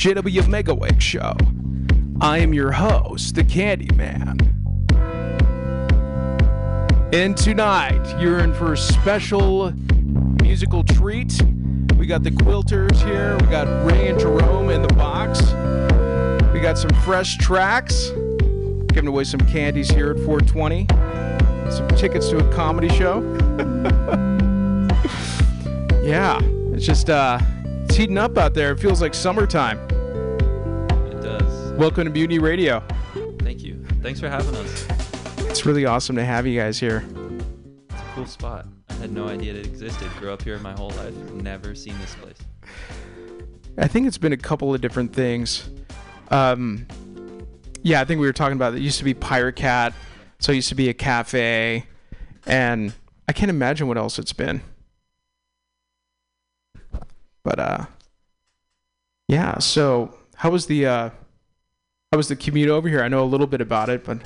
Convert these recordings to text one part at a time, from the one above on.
JW Megaweg Show. I am your host, the Candyman. And tonight, you're in for a special musical treat. We got the Quilters here, we got Ray and Jerome in the box. We got some fresh tracks, giving away some candies here at 420, some tickets to a comedy show. yeah, it's just uh, heating up out there. It feels like summertime. It does. Welcome to Mutiny Radio. Thank you. Thanks for having us. It's really awesome to have you guys here. It's a cool spot. I had no idea it existed. Grew up here my whole life. Never seen this place. I think it's been a couple of different things. Um, yeah, I think we were talking about it. used to be Pirate Cat, so it used to be a cafe, and I can't imagine what else it's been. But uh, yeah. So how was the uh, how was the commute over here? I know a little bit about it, but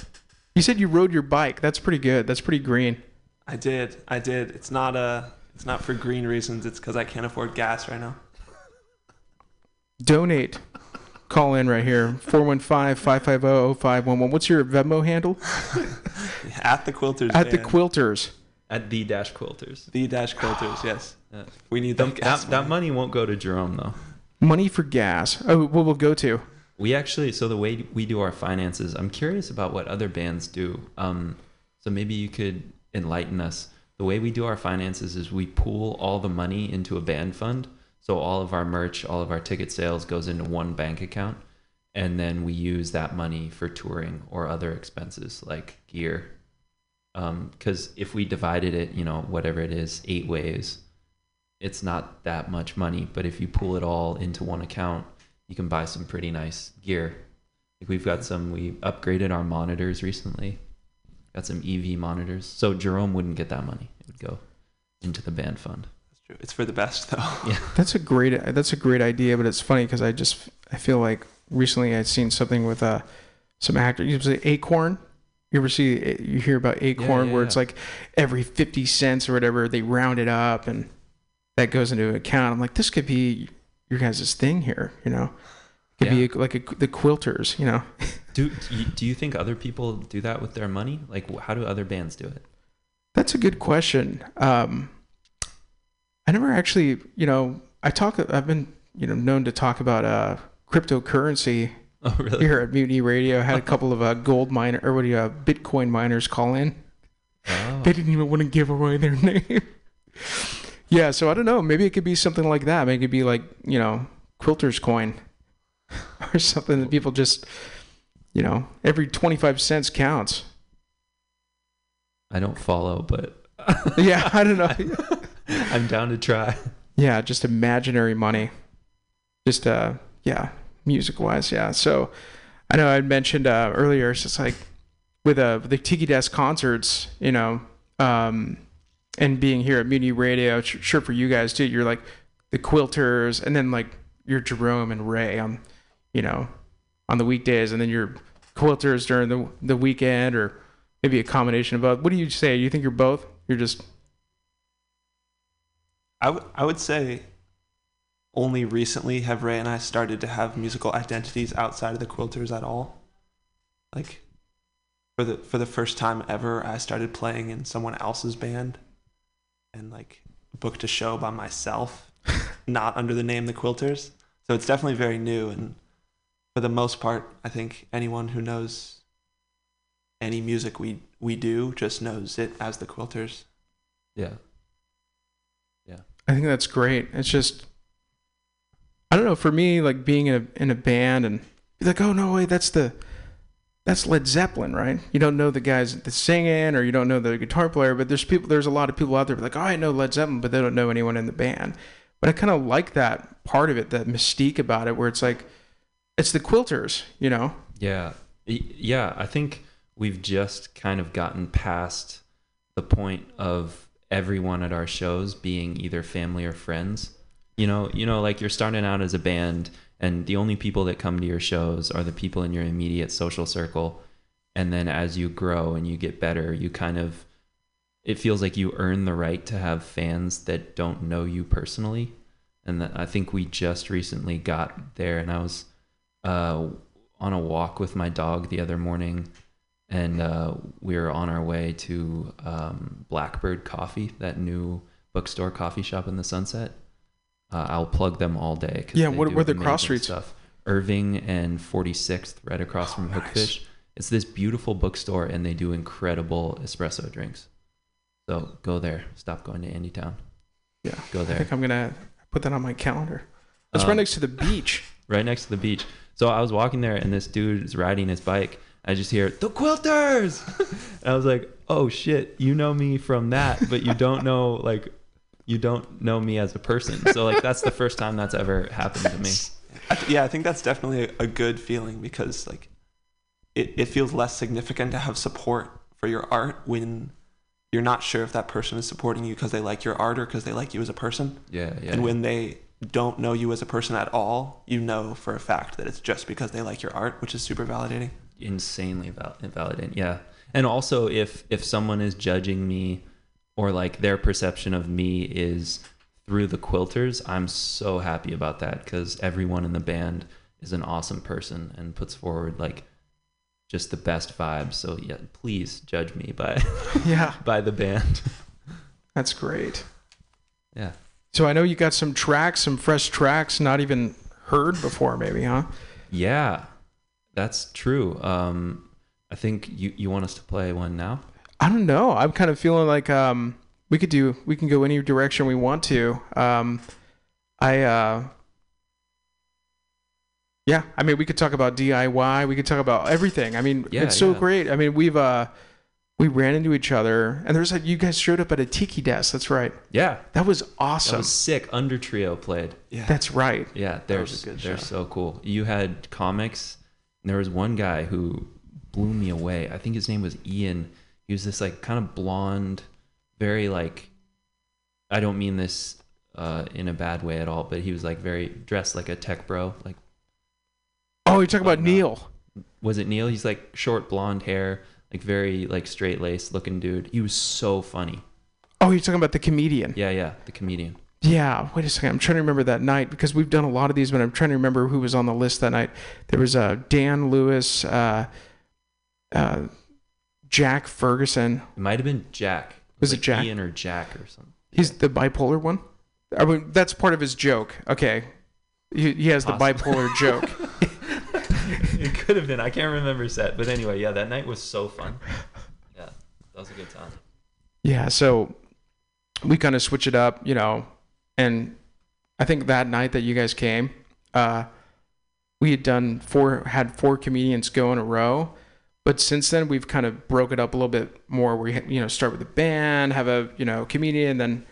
you said you rode your bike. That's pretty good. That's pretty green. I did. I did. It's not uh it's not for green reasons. It's because I can't afford gas right now. Donate. Call in right here. 415-550-0511. What's your Venmo handle? At the quilters. At the quilters. At the dash quilters. The dash quilters. Yes. Yeah. We need that That, gas. that, that money. money won't go to Jerome though. Money for gas. Oh, what will go to? We actually, so the way we do our finances, I'm curious about what other bands do. Um, so maybe you could enlighten us. The way we do our finances is we pool all the money into a band fund. So all of our merch, all of our ticket sales goes into one bank account. And then we use that money for touring or other expenses like gear. Because if we divided it, you know, whatever it is, eight ways, it's not that much money. But if you pool it all into one account, you can buy some pretty nice gear. Like we've got some, we upgraded our monitors recently. Got some EV monitors. So Jerome wouldn't get that money. It would go into the band fund. That's true. It's for the best though. Yeah. That's a great. That's a great idea, but it's funny because I just I feel like recently I'd seen something with uh some actor. You say Acorn. You ever see you hear about Acorn yeah, where it's yeah. like every fifty cents or whatever they round it up and that goes into account. I'm like, this could be your guys' thing here. You know, It could be like a, the quilters. You know. Do, do you, think other people do that with their money? Like, how do other bands do it? That's a good question. Um, I never actually, you know, I talk. I've been, you know, known to talk about uh, cryptocurrency Oh, really? here at Mutiny Radio. I had a couple of uh, gold miner or what do you, uh, Bitcoin miners call in. Oh. They didn't even want to give away their name. Yeah, so I don't know. Maybe it could be something like that. Maybe it could be like you know, quilters coin or something that people just, you know, every twenty five cents counts. I don't follow, but Yeah, I don't know. I'm down to try. Yeah, just imaginary money. Just uh yeah, music wise, yeah. So I know I mentioned uh earlier it's just like with uh the Tiki Desk concerts, you know, um and being here at Mutiny Radio, sure for you guys too, you're like the quilters and then like you're Jerome and Ray on you know, on the weekdays and then you're quilters during the the weekend or maybe a combination of both. What do you say? You think you're both? You're just I, w- I would say only recently have Ray and I started to have musical identities outside of the quilters at all. Like for the for the first time ever, I started playing in someone else's band and like booked a show by myself, not under the name the Quilters. So it's definitely very new and for the most part, I think anyone who knows any music we we do just knows it as the Quilters. Yeah. Yeah. I think that's great. It's just I don't know, for me, like being in a in a band and be like, oh no wait, that's the that's Led Zeppelin, right? You don't know the guys that's singing or you don't know the guitar player, but there's people there's a lot of people out there like, oh I know Led Zeppelin, but they don't know anyone in the band. But I kinda like that part of it, that mystique about it, where it's like it's the quilters, you know? Yeah. Yeah, I think we've just kind of gotten past the point of everyone at our shows being either family or friends. You know, you know like you're starting out as a band and the only people that come to your shows are the people in your immediate social circle. And then as you grow and you get better, you kind of it feels like you earn the right to have fans that don't know you personally. And th- I think we just recently got there, and I was uh, on a walk with my dog the other morning, and uh, we were on our way to um, Blackbird Coffee, that new bookstore coffee shop in the Sunset. Uh, I'll plug them all day. 'cause Yeah, what- do the cross streets? Stuff. Irving and 46th, right across Oh, from nice. Hookfish. It's this beautiful bookstore, and they do incredible espresso drinks. So go there. Stop going to Andytown. Yeah. Go there. I think I'm gonna put that on my calendar. It's Um, right next to the beach. right next to the beach. So I was walking there, and this dude is riding his bike. I just hear the quilters, and I was like, "Oh shit, you know me from that, but you don't know like, you don't know me as a person." So like, that's the first time that's ever happened to me. I th- yeah, I think that's definitely a, a good feeling because like it, it feels less significant to have support for your art when you're not sure if that person is supporting you because they like your art or because they like you as a person. Yeah, yeah. And when they don't know you as a person at all, you know for a fact that it's just because they like your art, which is super validating. insanely val- validating yeah and also if if someone is judging me or like their perception of me is through the quilters i'm so happy about that because everyone in the band is an awesome person and puts forward like just the best vibes. So yeah please judge me by Yeah, by the band. That's great. yeah. So I know you got some tracks, some fresh tracks, not even heard before, maybe, huh? yeah. That's true. Um i think you you want us to play one now I don't know. I'm kind of feeling like um, we could do. We can go any direction we want to. Um, I. Uh, yeah, I mean, we could talk about DIY. We could talk about everything. I mean, Yeah, it's so yeah. great. I mean, we've uh, we ran into each other, and there's like you guys showed up at a tiki desk. That's right. yeah That was awesome. that was sick under trio played Yeah. That's right. Yeah, they're was a good they're show. so cool. You had comics. And there was one guy who blew me away. I think his name was Ian. He was this like kind of blonde, very like. I don't mean this uh, in a bad way at all, but he was like very dressed like a tech bro. Like, Oh, you're talking about no. Neil. was it Neil? He's like short blonde hair, like very like straight laced looking dude. He was so funny. Oh, you're talking about the comedian. Yeah, yeah, the comedian. Yeah, wait a second. I'm trying to remember that night because we've done a lot of these, but I'm trying to remember who was on the list that night. There was uh, Dan Lewis, uh, uh, Jack Ferguson. It might have been Jack. Was it like Jack? Ian or Jack or something? He's the bipolar one. I mean, that's part of his joke. Okay, he, he has the bipolar joke. it could have been. I can't remember set, but anyway, yeah, that night was so fun. Yeah, that was a good time. Yeah, so we kind of switch it up, you know, and I think that night that you guys came, uh, we had done four, had four comedians go in a row, but since then we've kind of broke it up a little bit more. We, you know, start with a band, have a, you know, comedian, then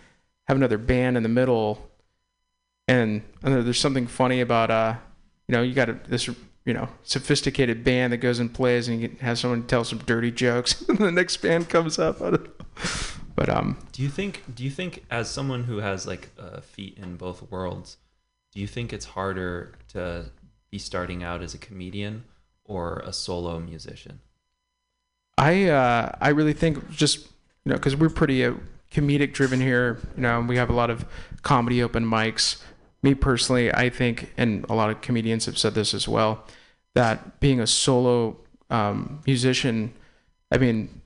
have another band in the middle, and there's something funny about, uh, you know, you got a, this, you know, sophisticated band that goes and plays, and you have someone tell some dirty jokes, and the next band comes up. But um, Do you think? Do you think, as someone who has like uh, feet in both worlds, do you think it's harder to be starting out as a comedian or a solo musician? I uh, I really think just you know because we're pretty uh, comedic driven here. You know, we have a lot of comedy open mics. Me personally, I think, and a lot of comedians have said this as well, that being a solo um, musician, I mean,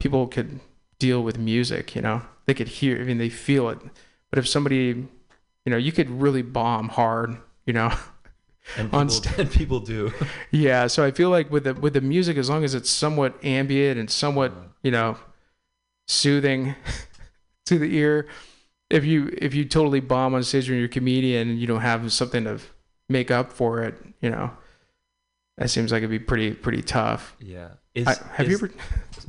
people could deal with music. You know, they could hear. I mean, they feel it. But if somebody, you know, you could really bomb hard. You know. And On people, and people do. Yeah, so I feel like with the with the music, as long as it's somewhat ambient and somewhat, you know, soothing to the ear, if you if you totally bomb on stage when you're a comedian and you don't have something to make up for it, you know, that seems like it'd be pretty pretty tough. Yeah. Is, I, have you ever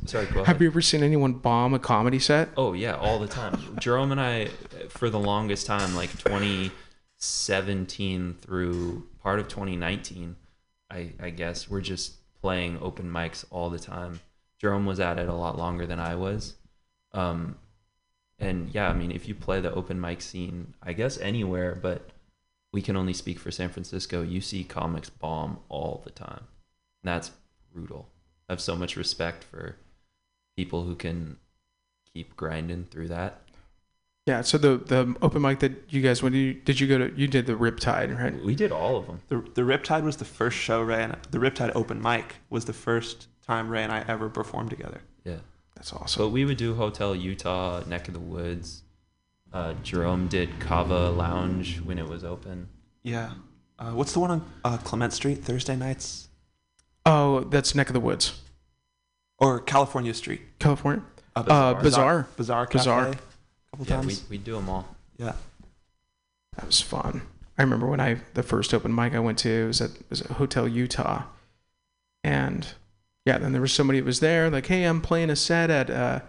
Sorry. Have you ever seen anyone bomb a comedy set? Oh yeah, all the time. Jerome and I, for the longest time, like 2017 through part of 2019, I, I guess we're just playing open mics all the time. Jerome was at it a lot longer than I was, um, and yeah, I mean, if you play the open mic scene, I guess anywhere, but we can only speak for San Francisco. You see comics bomb all the time. And that's brutal. I have so much respect for people who can keep grinding through that. Yeah. So the the open mic that you guys when you did you go to you did the Riptide right? We did all of them. The the Riptide was the first show Ray and the Riptide open mic was the first time Ray and I ever performed together. Yeah. That's awesome. But we would do Hotel Utah, Neck of the Woods. Uh, Jerome did Kava Lounge when it was open. Yeah. Uh, what's the one on uh, Clement Street Thursday nights Oh, that's neck of the woods, or California Street? California. Uh, Uh, Bazaar. Bazaar Cafe. Bazaar. Couple Yeah, we times. we do them all. yeah. That was fun. I remember when I the first open mic I went to was at was at Hotel Utah, and yeah, then there was somebody that was there like, hey, I'm playing a set at uh,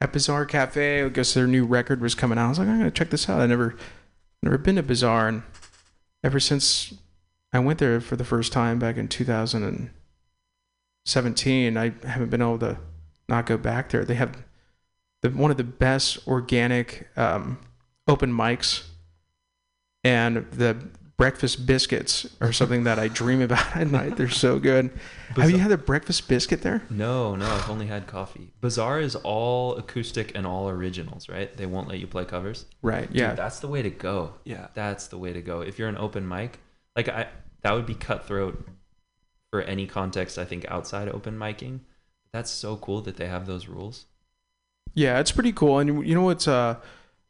at Bazaar Cafe. I guess their new record was coming out. I was like, I'm gonna check this out. I never never been to Bazaar, and ever since I went there for the first time back in 2017, I haven't been able to not go back there. They have the one of the best organic um, open mics and the breakfast biscuits are something that I dream about at night. They're so good. Have you had a breakfast biscuit there? No, no, I've only had coffee. Bazaar is all acoustic and all originals, right? They won't let you play covers. Right. Dude, Yeah. that's the way to go. Yeah. That's the way to go. If you're an open mic, like I, that would be cutthroat for any context. I think outside open micing. That's so cool that they have those rules. Yeah, it's pretty cool. And you know what's uh,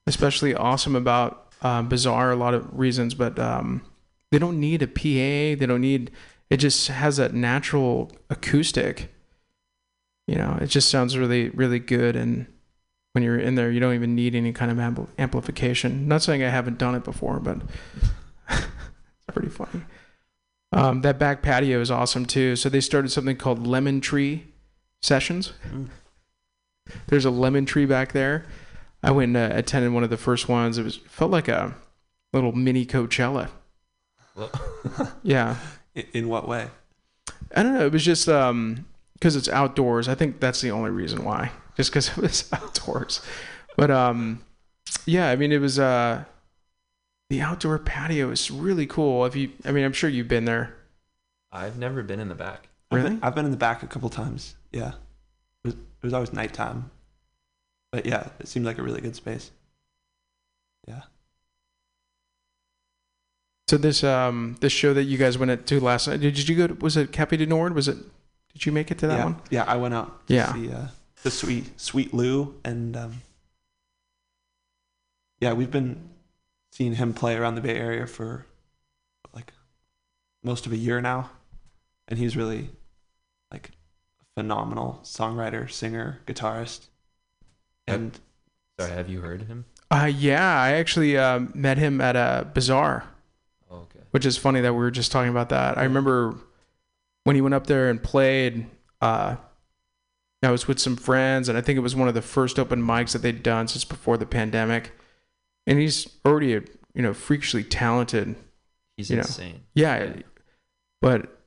especially awesome about um, Bazaar? A lot of reasons, but um, they don't need a PA. They don't need. It just has that natural acoustic. You know, it just sounds really, really good. And when you're in there, you don't even need any kind of ampl- amplification. Not saying I haven't done it before, but it's pretty funny. Um, that back patio is awesome too. So they started something called Lemon Tree Sessions. Mm. There's a lemon tree back there. I went and uh, attended one of the first ones. It was felt like a little mini Coachella. Well, Yeah, In, in what way? I don't know. It was just um because it's outdoors. I think that's the only reason why. Just because it was outdoors. But um, yeah. I mean, it was uh, the outdoor patio is really cool. If you, I mean, I'm sure you've been there. I've never been in the back. I've Really? been, I've been in the back a couple times. Yeah. It was, always nighttime. But yeah, it seemed like a really good space. Yeah. So this um this show that you guys went to last night. Did you go? To, was it Cafe du Nord? Was it? Did you make it to that yeah. one? Yeah, I went out to Yeah. see uh, the sweet sweet Lou and um, yeah, we've been seeing him play around the Bay Area for like most of a year now, and he's really phenomenal songwriter, singer, guitarist, Yep. and Sorry, have you heard him? Uh, yeah, I actually um, met him at a bazaar. Oh, okay. which is funny that we were just talking about that. I remember when he went up there and played. Uh, I was with some friends, and I think it was one of the first open mics that they'd done since before the pandemic. And he's already, a, you know, freakishly talented. He's You know. insane. Yeah, Yeah. but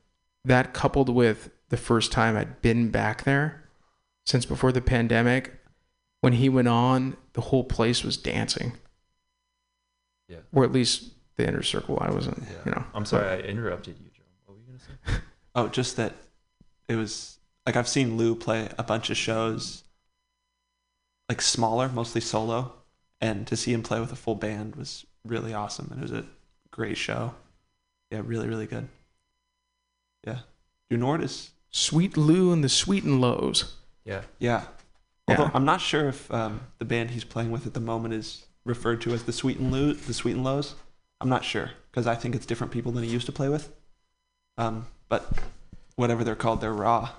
that coupled with the first time I'd been back there since before the pandemic, when he went on, the whole place was dancing. Yeah. Or at least the inner circle. I wasn't, Yeah. you know. I'm sorry I interrupted you, Jerome. What were you gonna say? Oh, just that it was like I've seen Lou play a bunch of shows like smaller, mostly solo, and to see him play with a full band was really awesome and it was a great show. Yeah, really, really good. Yeah. Du Nord is Sweet Lou and the Sweet and Lows. Yeah. yeah. Although Yeah. I'm not sure if um, the band he's playing with at the moment is referred to as the Sweet and Lou, the Sweet and Lows. I'm not sure because I think it's different people than he used to play with. Um, but whatever they're called, they're raw.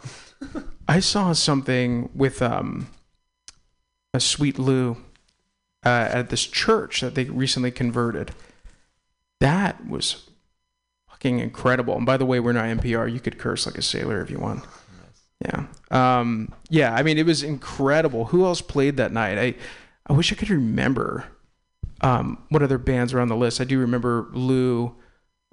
I saw something with um, a Sweet Lou uh, at this church that they recently converted. That was fucking incredible. And by the way, we're not NPR. You could curse like a sailor if you want. Nice. Yeah. Um, yeah. I mean, it was incredible. Who else played that night? I, I wish I could remember um, what other bands were on the list. I do remember Lou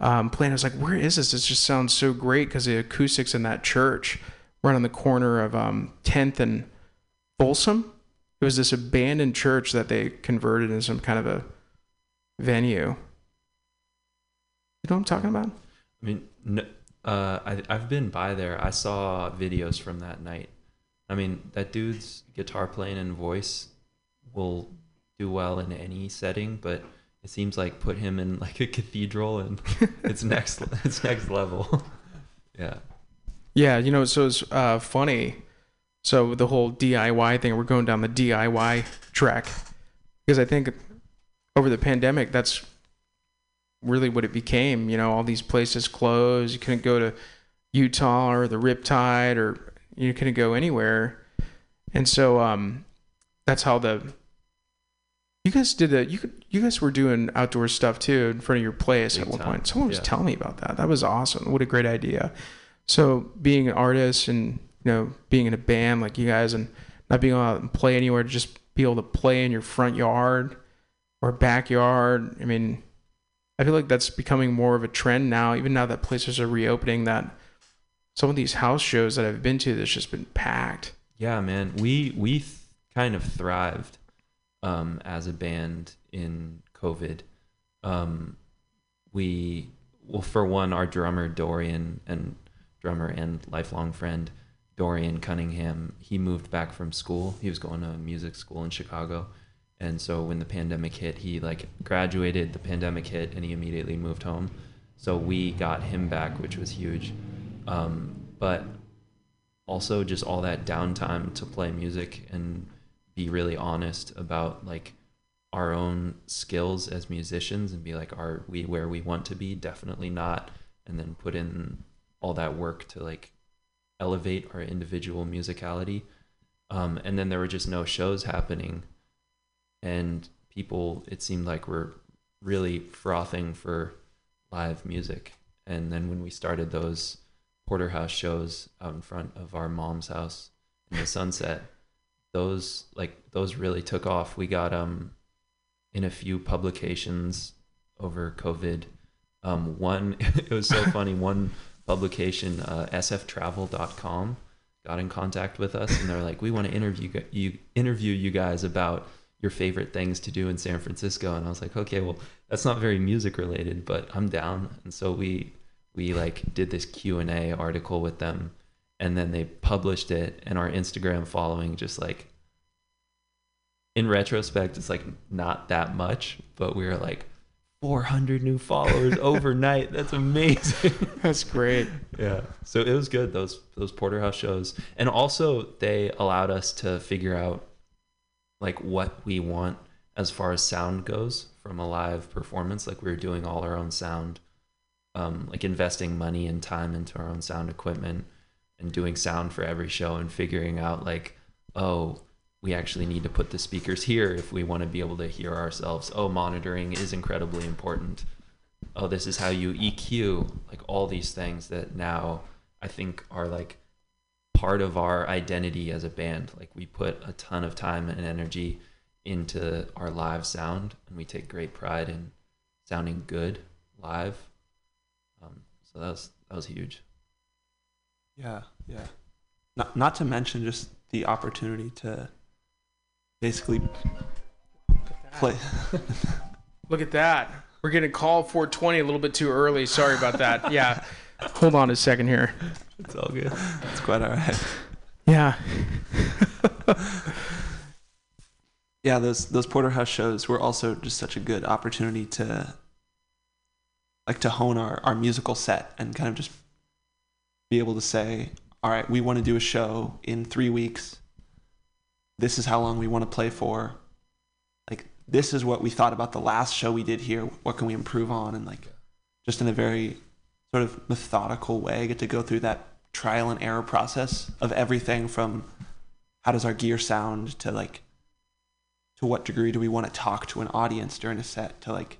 um, playing. I was like, where is this? This just sounds so great because the acoustics in that church right on the corner of um, 10th and Folsom. It was this abandoned church that they converted into some kind of a venue. You know what I'm talking about? I mean, no, uh, I, I've been by there. I saw videos from that night. I mean, that dude's guitar playing and voice will do well in any setting, but it seems like put him in like a cathedral and it's next it's next level. yeah. Yeah, you know, so it's uh, funny. So the whole DIY thing, we're going down the DIY track because I think over the pandemic, that's really what it became. You know, all these places closed. You couldn't go to Utah or the Riptide, or you couldn't go anywhere. And so um, that's how the you guys did a you could you guys were doing outdoor stuff too in front of your place Big at one time. point. Someone was telling me about that. That was awesome. What a great idea. So being an artist and you know being in a band like you guys and not being able to play anywhere, just be able to play in your front yard or backyard. I mean, I feel like that's becoming more of a trend now. Even now that places are reopening, that some of these house shows that I've been to, that's just been packed. Yeah, man. We we th- kind of thrived um, as a band in COVID. Um, we well, for one, our drummer Dorian and drummer and lifelong friend Dorian Cunningham, he moved back from school. He was going to music school in Chicago, and so when the pandemic hit, he like graduated. The pandemic hit, and he immediately moved home. So we got him back, which was huge. Um, but also just all that downtime to play music and be really honest about like our own skills as musicians and be like are we where we want to be definitely not and then put in all that work to like elevate our individual musicality um, and then there were just no shows happening and people it seemed like were really frothing for live music. And then when we started those porterhouse shows out in front of our mom's house in the sunset those like those really took off. We got um in a few publications over covid um one it was so funny one publication uh, sftravel.com got in contact with us and they're like we want to interview you interview you guys about your favorite things to do in San Francisco. And I was like okay well that's not very music related but I'm down. And so we we like did this Q&A article with them and then they published it and our Instagram following just like in retrospect it's like not that much but we were like 400 new followers overnight. That's amazing. That's great. yeah. So it was good those those porterhouse shows. And also they allowed us to figure out like what we want as far as sound goes from a live performance. Like we were doing all our own sound um, like investing money and time into our own sound equipment and doing sound for every show and figuring out like oh we actually need to put the speakers here if we want to be able to hear ourselves. Oh monitoring is incredibly important. Oh this is how you eq like all these things that now i think are like part of our identity as a band like we put a ton of time and energy into our live sound and we take great pride in sounding good live um, so that was that was huge Yeah, yeah. Not not to mention just the opportunity to basically play. Look at that. We're getting call 420 a little bit too early. Sorry about that. Yeah. Hold on a second here. It's all good It's quite all right. Yeah. Yeah, those those porterhouse shows were also just such a good opportunity to like to hone our, our musical set and kind of just be able to say, all right, we want to do a show in three weeks. This is how long we want to play for. Like this is what we thought about the last show we did here. What can we improve on? And like just in a very sort of methodical way, get to go through that trial and error process of everything from how does our gear sound to like to what degree do we want to talk to an audience during a set to like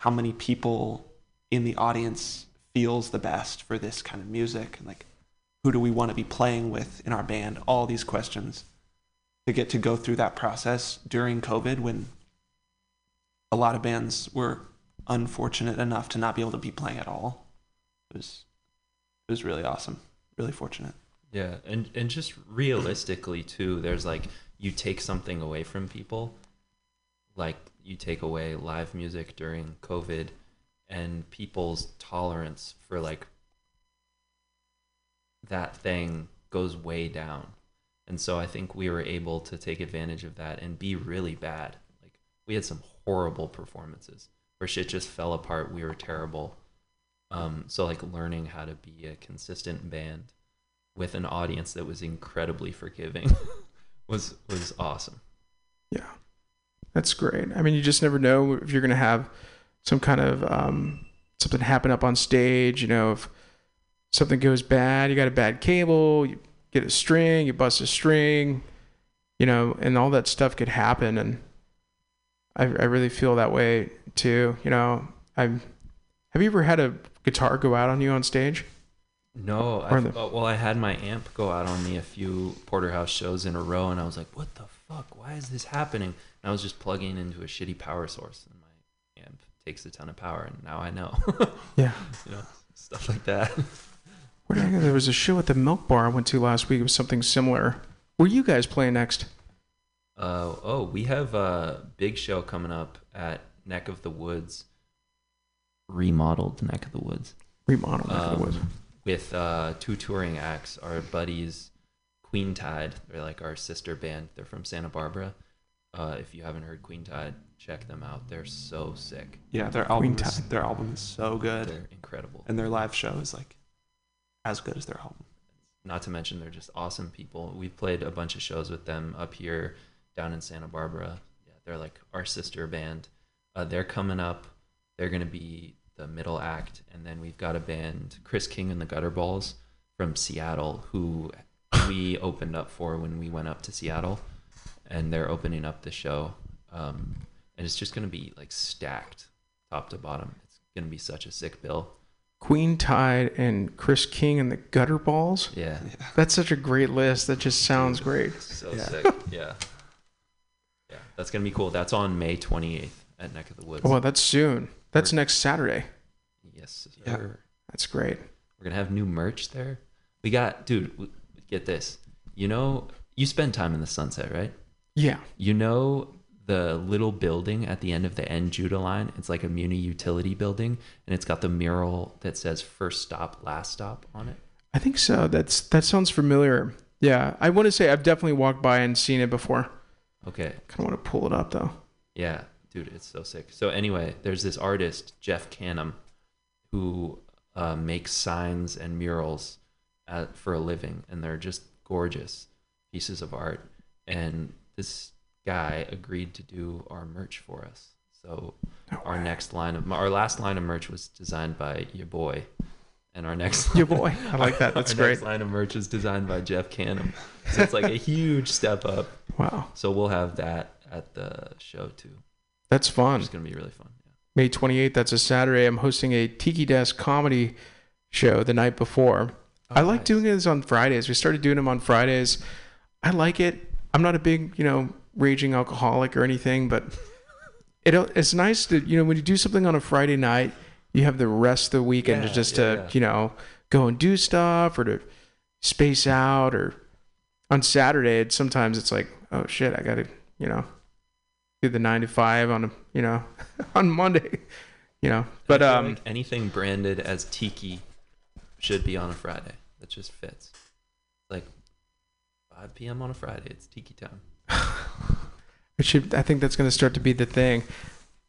how many people in the audience feels the best for this kind of music and like who do we want to be playing with in our band? All these questions to get to go through that process during covid when a lot of bands were unfortunate enough to not be able to be playing at all. It was was really awesome really fortunate Yeah, and and just realistically too, there's like you take something away from people, like you take away live music during COVID, and people's tolerance for like that thing goes way down, and so I think we were able to take advantage of that and be really bad, like we had some horrible performances where shit just fell apart. We were terrible. Um, so like learning how to be a consistent band with an audience that was incredibly forgiving was was awesome. Yeah, that's great. I mean, you just never know if you're gonna have some kind of um, something happen up on stage. You know, if something goes bad, you got a bad cable, you get a string, you bust a string, you know, and all that stuff could happen. And I, I really feel that way too. You know, I have you ever had a guitar go out on you on stage? No, I, the- uh, well, I had my amp go out on me a few Porterhouse shows in a row, and I was like, "What the fuck? Why is this happening?" And I was just plugging into a shitty power source, and my amp takes a ton of power, and now I know. Yeah. you know, stuff like that. Where did I go? There was a show at the Milk Bar I went to last week. It was something similar. Where you guys playing next? Uh, oh, we have a big show coming up at Neck of the Woods, remodeled Neck of the Woods. Remodel. Neck of the Woods. um, with uh, two touring acts. Our buddies, Queen Tide, they're like our sister band. They're from Santa Barbara. Uh, if you haven't heard Queen Tide, check them out. They're so sick. Yeah, their album Queen is, their album is so good, They're incredible. and their live show is like as good as their album. Not to mention they're just awesome people. We've played a bunch of shows with them up here, down in Santa Barbara. Yeah, they're like our sister band. Uh, they're coming up. They're gonna be the middle act, and then we've got a band, Chris King and the Gutterballs from Seattle, who we opened up for when we went up to Seattle, and they're opening up the show. Um, and it's just gonna be like stacked, top to bottom. It's gonna be such a sick bill. Queen Tide and Chris King and the Gutter Balls. Yeah. Yeah. That's such a great list. That just sounds great. So Yeah. sick. Yeah. Yeah. That's gonna be cool. That's on May twenty eighth at Neck of the Woods. Oh, well, that's soon. That's next Saturday. yes, Yeah. That's great. We're gonna have new merch there. We got dude, get this. You know you spend time in the sunset, right? Yeah. You know the little building at the end of the N Judah line? It's like a muni utility building and it's got the mural that says first stop, last stop on it. I think so. That's that sounds familiar. Yeah. I want to say I've definitely walked by and seen it before. Okay. Kind of want to pull it up though. Yeah, dude, it's so sick. So anyway, there's this artist Jeff Canham who uh, makes signs and murals at, for a living, and they're just gorgeous pieces of art. And this guy agreed to do our merch for us. So our next line of our last line of merch was designed by your boy, and our next Your boy. I like that. That's our great. Next line of merch is designed by Jeff Canham. So it's like a huge step up. Wow. So we'll have that at the show too. That's fun. It's gonna be really fun. Yeah. May 28th, that's a Saturday. I'm hosting a Tiki Desk comedy show the night before. Oh, I Oh, like nice. doing this on Fridays. We started doing them on Fridays. I like it. I'm not a big, you know, raging alcoholic or anything, but it it's nice to, you know, when you do something on a Friday night, you have the rest of the weekend to just yeah, to, yeah. you know, go and do stuff or to space out or on Saturday, sometimes it's like, oh shit, I got to, you know, do the 9 to 5 on a, you know, on Monday, you know. But um like anything branded as tiki should be on a Friday. That just fits. Like 5 p.m. on a Friday, it's tiki time. It should. I think that's going to start to be the thing.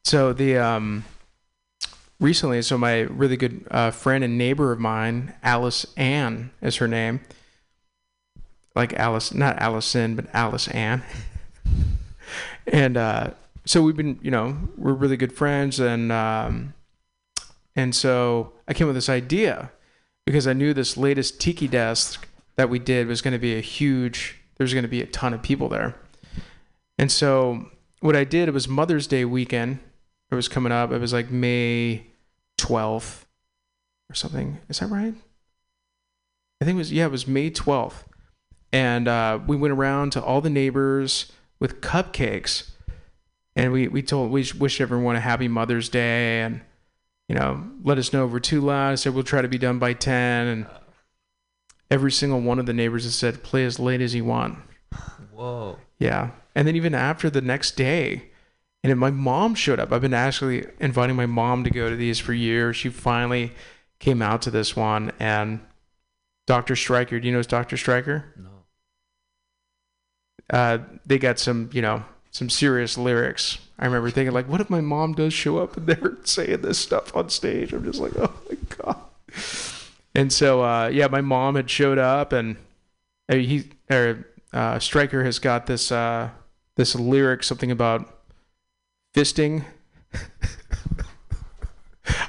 So the um, recently, so my really good uh, friend and neighbor of mine, Alice Ann, is her name. Like Alice, not Allison, but Alice Ann. and uh, so we've been, you know, we're really good friends, and um, and so I came with this idea because I knew this latest tiki desk that we did was going to be a huge. There's going to be a ton of people there. And so what I did, it was Mother's Day weekend. It was coming up. It was like May 12th or something. Is that right? I think it was, yeah, it was May 12th. And uh, we went around to all the neighbors with cupcakes. And we, we told, we wished everyone a happy Mother's Day and, you know, let us know if we're too loud. I said, we'll try to be done by 10. And every single one of the neighbors has said, play as late as you want. Whoa. Yeah. And then even after the next day, and then my mom showed up. I've been actually inviting my mom to go to these for years. She finally came out to this one. And Dr. Stryker, do you know Dr. Stryker? No. Uh, they got some, you know, some serious lyrics. I remember thinking like, what if my mom does show up and they're saying this stuff on stage? I'm just like, oh my god. And so uh, yeah, my mom had showed up and uh, he or uh, Striker has got this uh, this lyric something about fisting.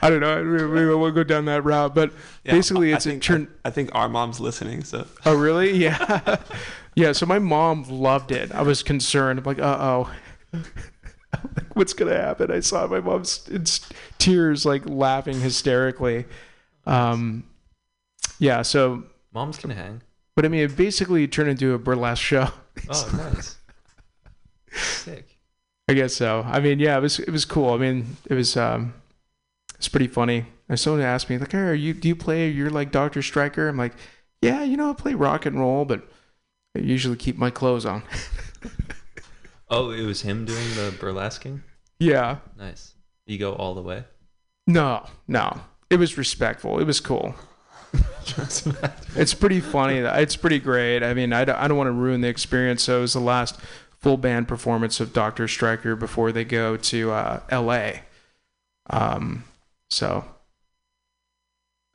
I don't know. Maybe I won't go down that route, but Yeah, Basically, I it's a think, turn- I, I think our mom's listening, so oh really? Yeah, yeah. So my mom loved it. I was concerned. I'm like, uh oh, like, what's gonna happen? I saw my mom's in tears, like laughing hysterically. Um, yeah. So, Moms can hang. but I mean, it basically turned into a burlesque show. Oh, nice. Sick. I guess so. I mean, yeah, it was it was cool. I mean, it was um, it's pretty funny. And someone asked me like, "Hey, are you do you play? You're like Doctor Striker?" I'm like, "Yeah, you know, I play rock and roll, but I usually keep my clothes on." Oh, it was him doing the burlesquing? Yeah. Nice. You go all the way? No, no. It was respectful. It was cool. It's pretty funny. It's pretty great. I mean, I don't, I don't want to ruin the experience. So it was the last full band performance of Doctor Striker before they go to uh, L.A. Um, so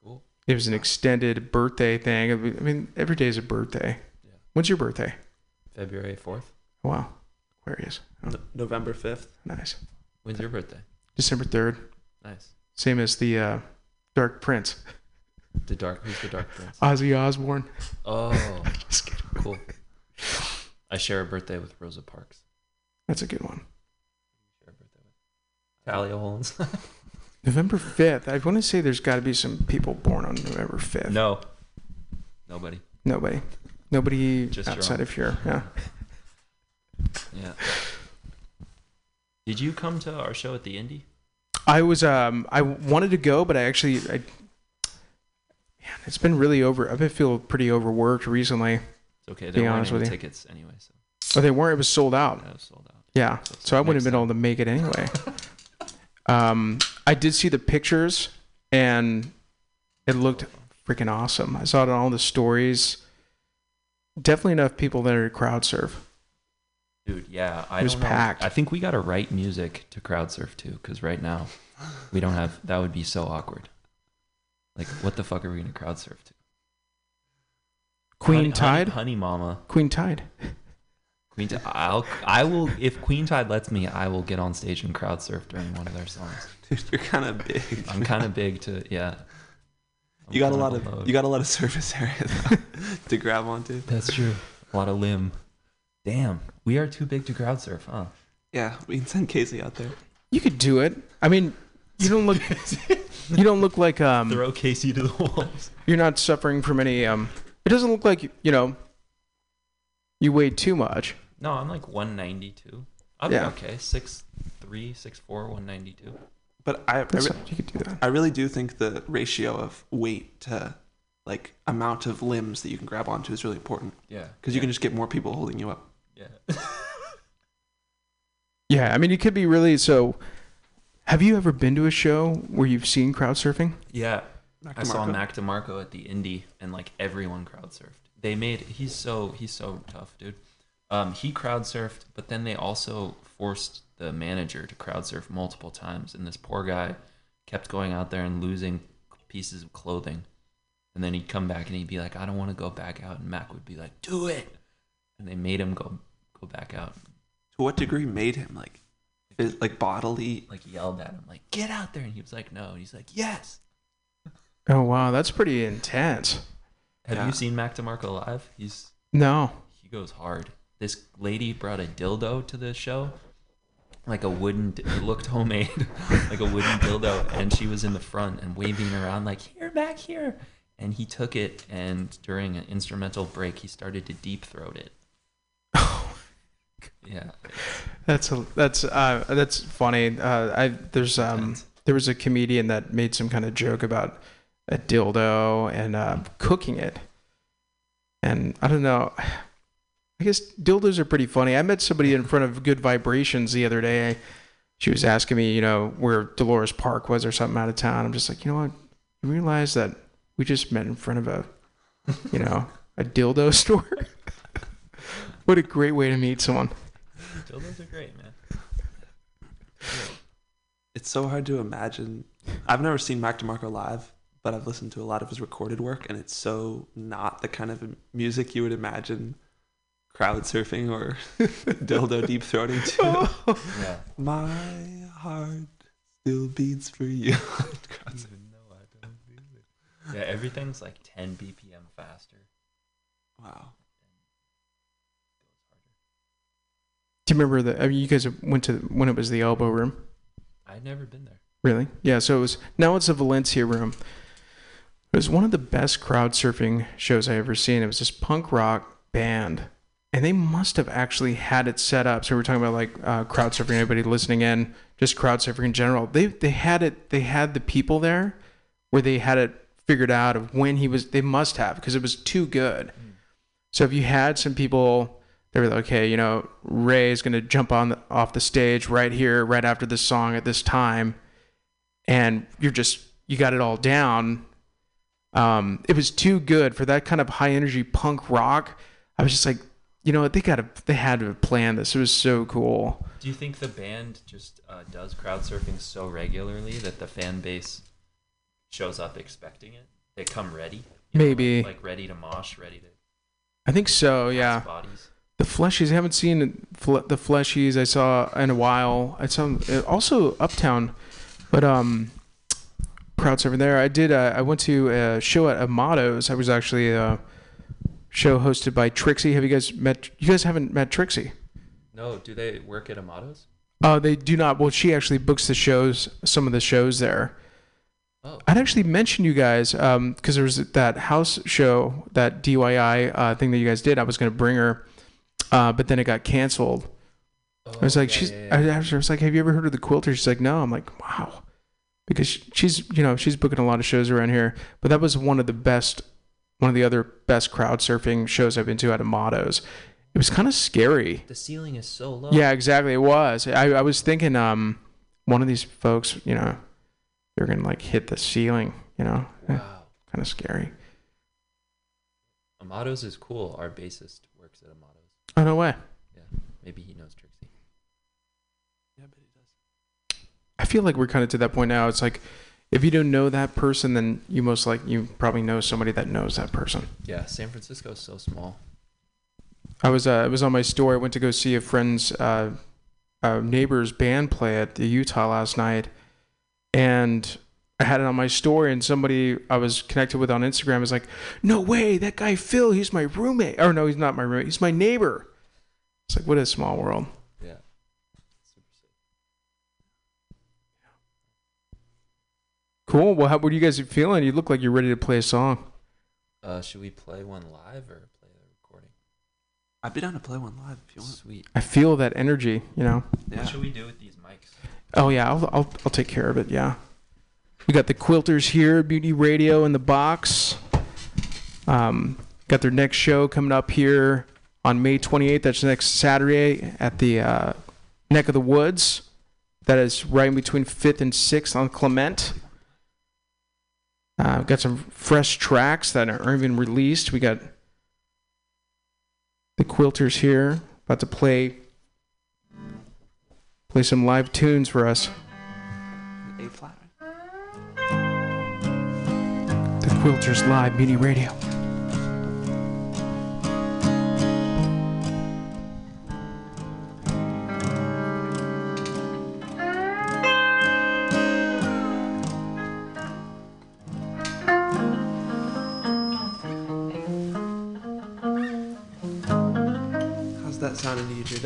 Cool. it was an extended birthday thing. I mean, every day is a birthday. Yeah. When's your birthday? February 4th? Wow, Aquarius. Oh, No- November fifth. nice. When's your birthday? December third. Nice. Same as the uh, Dark Prince, The Dark, who's the Dark Prince? Ozzy Osbourne. Oh, Just kidding. cool. I share a birthday with Rosa Parks. That's a good one. Share a birthday with Talia Holmes. November 5th. I want to say there's got to be some people born on November 5th. no. Nobody. Nobody. Nobody Just outside own. of here. Yeah. Yeah. Did you come to our show at the Indie? I was um I wanted to go, but I actually I man, it's been really over. I've been feeling pretty overworked recently. It's okay. There weren't any tickets anyway, so Oh, they weren't. It was sold out. that was sold out. Yeah. So So I wouldn't have been able to make it anyway. Um, I did see the pictures, and it looked freaking awesome. I saw it on all the stories. Definitely enough people there to crowd surf. Dude, yeah, I It was don't know. packed. I think we got to write music to crowd surf too, because right now we don't have. That would be so awkward. Like, what the fuck are we gonna crowd surf to? Queen Honey- Tide. Honey, Honey Mama, Queen Tide. Queen Tide. I'll, I will, if Queen Tide lets me, I will get on stage and crowd surf during one of their songs. Dude, you're kind of big. I'm kind of big to, yeah. I'm You got a lot of load. you got a lot of surface area to grab onto. That's true. A lot of limb. Damn, we are too big to crowd surf, huh? Yeah, we can send Casey out there. You could do it. I mean, you don't look. you don't look like um. Throw Casey to the wolves. You're not suffering from any um. It doesn't look like you know. You weigh too much. No, I'm like 192. I'll Yeah. okay. Six three, six four, 192. But I I, re- you could do that. I really do think the ratio of weight to like amount of limbs that you can grab onto is really important Yeah. because you can just get more people holding you up. Yeah. Yeah, I mean, it could be really so. Have you ever been to a show where you've seen crowd surfing? yeah. Mac I saw Mac DeMarco at the Indie, and like everyone crowd surfed. They made he's so he's so tough, dude. Um, he crowd surfed, but then they also forced the manager to crowd surf multiple times, and this poor guy kept going out there and losing pieces of clothing. And then he'd come back and he'd be like, "I don't want to go back out," and Mac would be like, "Do it," and they made him go go back out. To what degree made him like, phys- like bodily? Like yelled at him, like, "Get out there!" And he was like, "No," and he's like, "Yes." Oh wow, that's pretty intense. Have Yeah. you seen Mac DeMarco live? He's No. he goes hard. This lady brought a dildo to the show, like a wooden. It looked homemade, like a wooden dildo, and she was in the front and waving around like here, back here. And he took it, and during an instrumental break, he started to deep throat it. Yeah, That's a, that's uh that's funny. Uh, I there's um there was a comedian that made some kind of joke about a dildo and uh, cooking it, and I don't know. I guess dildos are pretty funny. I met somebody in front of Good Vibrations the other day. She was asking me, you know, where Dolores Park was or something out of town. I'm just like, you know what? You realize that we just met in front of a, you know, a dildo store. what a great way to meet someone. Dildos are great, man. It's so hard to imagine. I've never seen Mac DeMarco live, but I've listened to a lot of his recorded work, and it's so not the kind of music you would imagine crowd surfing or dildo deep throating to. Oh. Yeah. My heart still beats for you. Yeah, everything's like 10 BPM faster. wow. Do you remember the? I mean, you guys went to when it was the Elbow Room. I'd never been there. Really? Yeah. So it was now it's a Valencia room. It was one of the best crowd surfing shows I ever seen. It was this punk rock band, and they must have actually had it set up. So we're talking about like uh, crowd surfing. Anybody listening in, just crowd surfing in general. They they had it. They had the people there, where they had it figured out of when he was. They must have because it was too good. So if you had some people they were like, okay, you know, Ray is going to jump on the, off the stage right here, right after this song at this time, and you're just you got it all down. Um, it was too good for that kind of high energy punk rock. I was just like, you know what, they got to, they had to plan this. It was so cool. Do you think the band just uh, does crowd surfing so regularly that the fan base shows up expecting it? They come ready? You know, Maybe. like, like ready to mosh, ready to I think so. Yeah, bodies. the fleshies. I haven't seen the fleshies I saw in a while. I saw uh, also Uptown, but um, crowd surfing there. I did. Uh, I went to a show at Amado's. I was actually a show hosted by Trixie. Have you guys met? You guys haven't met Trixie? No, do they work at Amado's? Oh, they do not. Well, she actually books the shows, some of the shows there. Oh, I'd actually mention you guys because there was that house show, that DIY uh, thing that you guys did. I was going to bring her, uh, but then it got canceled. Oh, I was like, yeah, she's. yeah, yeah. I was like, have you ever heard of the Quilter? She's like, no. I'm like, wow, because she's, you know, she's booking a lot of shows around here. But that was one of the best, one of the other best crowd surfing shows I've been to at Amado's. It was kind of scary. the ceiling is so low. Yeah, exactly. It was. I, I was thinking, um, one of these folks, you know, they're gonna like hit the ceiling. You know, Wow. kind of scary. Amado's is cool. Our bassist works at Amado's. Oh no way. Yeah, maybe he knows Trixie. Yeah, but he does. I feel like we're kind of to that point now. It's like if you don't know that person, then you most like you probably know somebody that knows that person. Yeah, San Francisco is so small. I was uh, it was on my story. I went to go see a friend's uh, uh, neighbor's band play at the Utah last night, and I had it on my story. And somebody I was connected with on Instagram was like, "No way, that guy Phil, he's my roommate." Or no, he's not my roommate. He's my neighbor. It's like what a small world. Yeah. Super sick. Cool. Well, how what are you guys feeling? You look like you're ready to play a song. Uh, should we play one live or play the recording? I'd be down to play one live if you want. Sweet. I feel that energy. You know. Yeah. What should we do with these mics? Oh yeah, I'll I'll, I'll take care of it. Yeah. We got the Quilters here, Mutiny Radio in the box. Um, got their next show coming up here on May 28th. That's next Saturday at the uh, Neck of the Woods. That is right in between 5th and 6th on Clement. Uh, got some fresh tracks that aren't even released. We got the Quilters here about to play play some live tunes for us. A flat. The Quilters Live Mutiny Radio.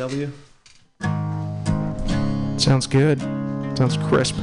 JW? Sounds good. Sounds crisp.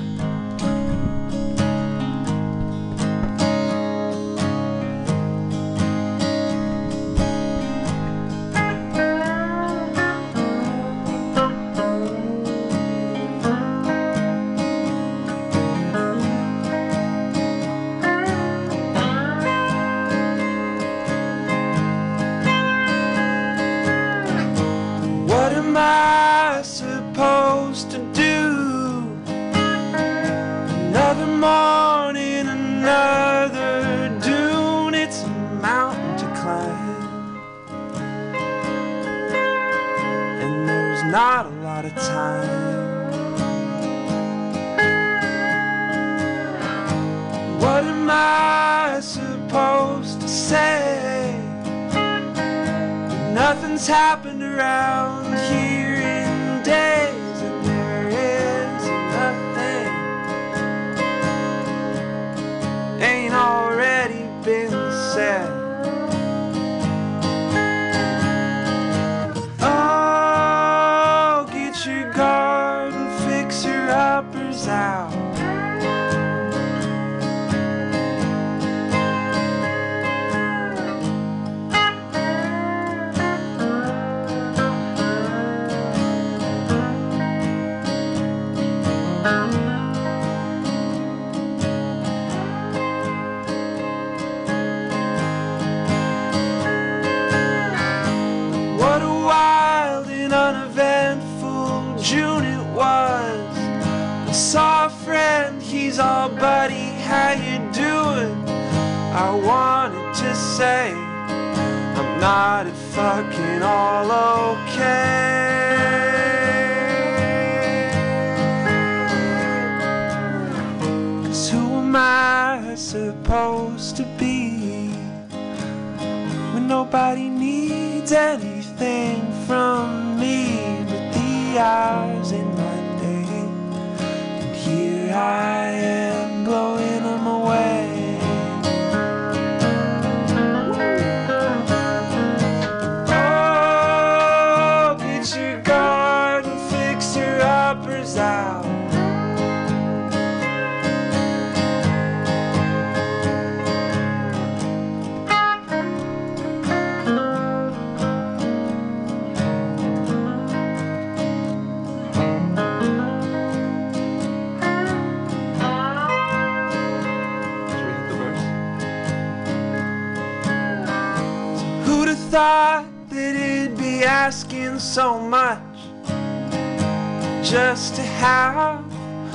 To have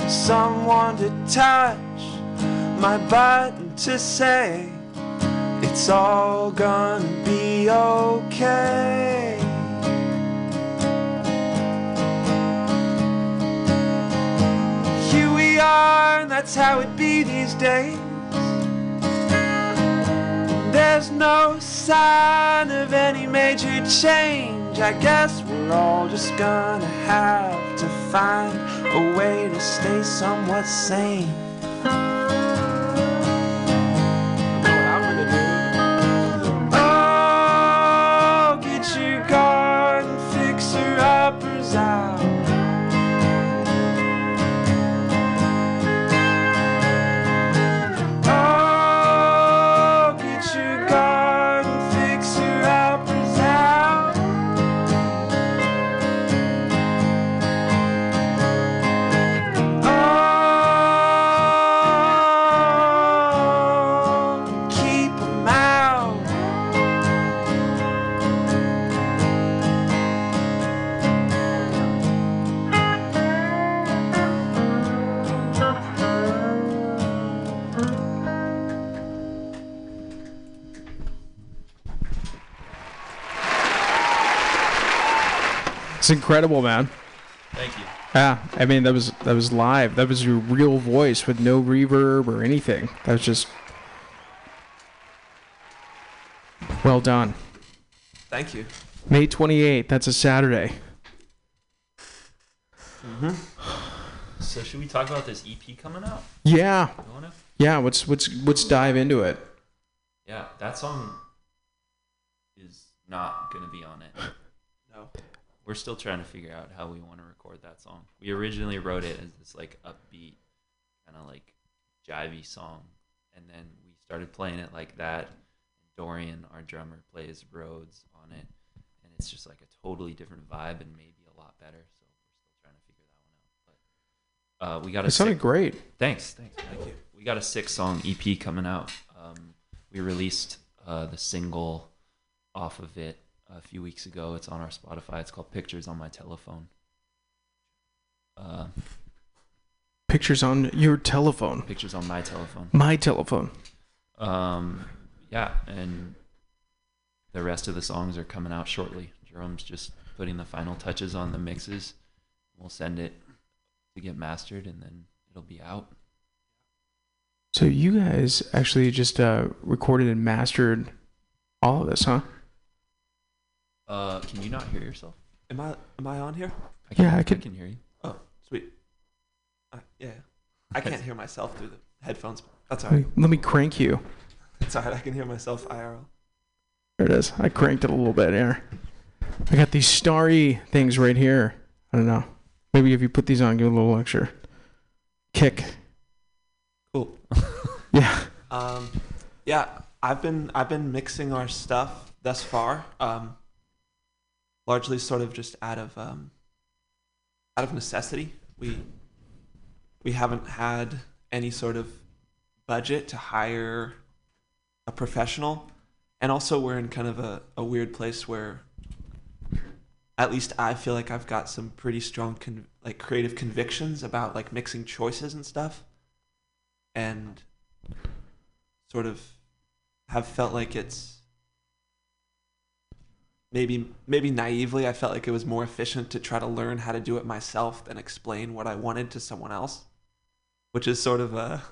someone to touch my button to say it's all gonna be okay. Here we are, and that's how it be these days. There's no sign of any major change. I guess we're all just gonna have find a way to stay somewhat sane. It's incredible, man. Thank you. Yeah, I mean that was that was live. That was your real voice with no reverb or anything. That was just well done. Thank you. May 28th. That's a Saturday. Mhm. So should we talk about this EP coming out? Yeah, yeah. Let's let's let's dive into it. Yeah, that song is not gonna be on it. We're still trying to figure out how we want to record that song. We originally wrote it as this like upbeat, kind of like jivey song, and then we started playing it like that. Dorian, our drummer, plays Rhodes on it, and it's just like a totally different vibe and maybe a lot better. So we're still trying to figure that one out. But uh, we got a It sounded sick- great. Thanks, thanks. Thank you. We got a six song EP coming out. Um, we released uh, the single off of it a few weeks ago. It's on our Spotify. It's called Pictures on My Telephone. Uh, Pictures on your telephone. pictures on my telephone. My telephone. Um, yeah, and the rest of the songs are coming out shortly. Jerome's just putting the final touches on the mixes. We'll send it to get mastered, and then it'll be out. So you guys actually just uh, recorded and mastered all of this, huh? Uh, can you not hear yourself? Am I am I on here? I can, Yeah, I I can hear you. Oh, sweet. Uh, yeah. I can't hear myself through the headphones. That's all right. Let me crank you. It's all right. I can hear myself IRL. There it is. I cranked it a little bit here. I got these starry things right here. I don't know. Maybe if you put these on, give it a little lecture. kick. Cool. Yeah. Um, yeah, I've been I've been mixing our stuff thus far. Um, largely sort of just out of um, out of necessity. We we haven't had any sort of budget to hire a professional, and also we're in kind of a, a weird place where at least I feel like I've got some pretty strong con- like creative convictions about like mixing choices and stuff, and sort of have felt like it's maybe maybe naively I felt like it was more efficient to try to learn how to do it myself than explain what I wanted to someone else, which is sort of a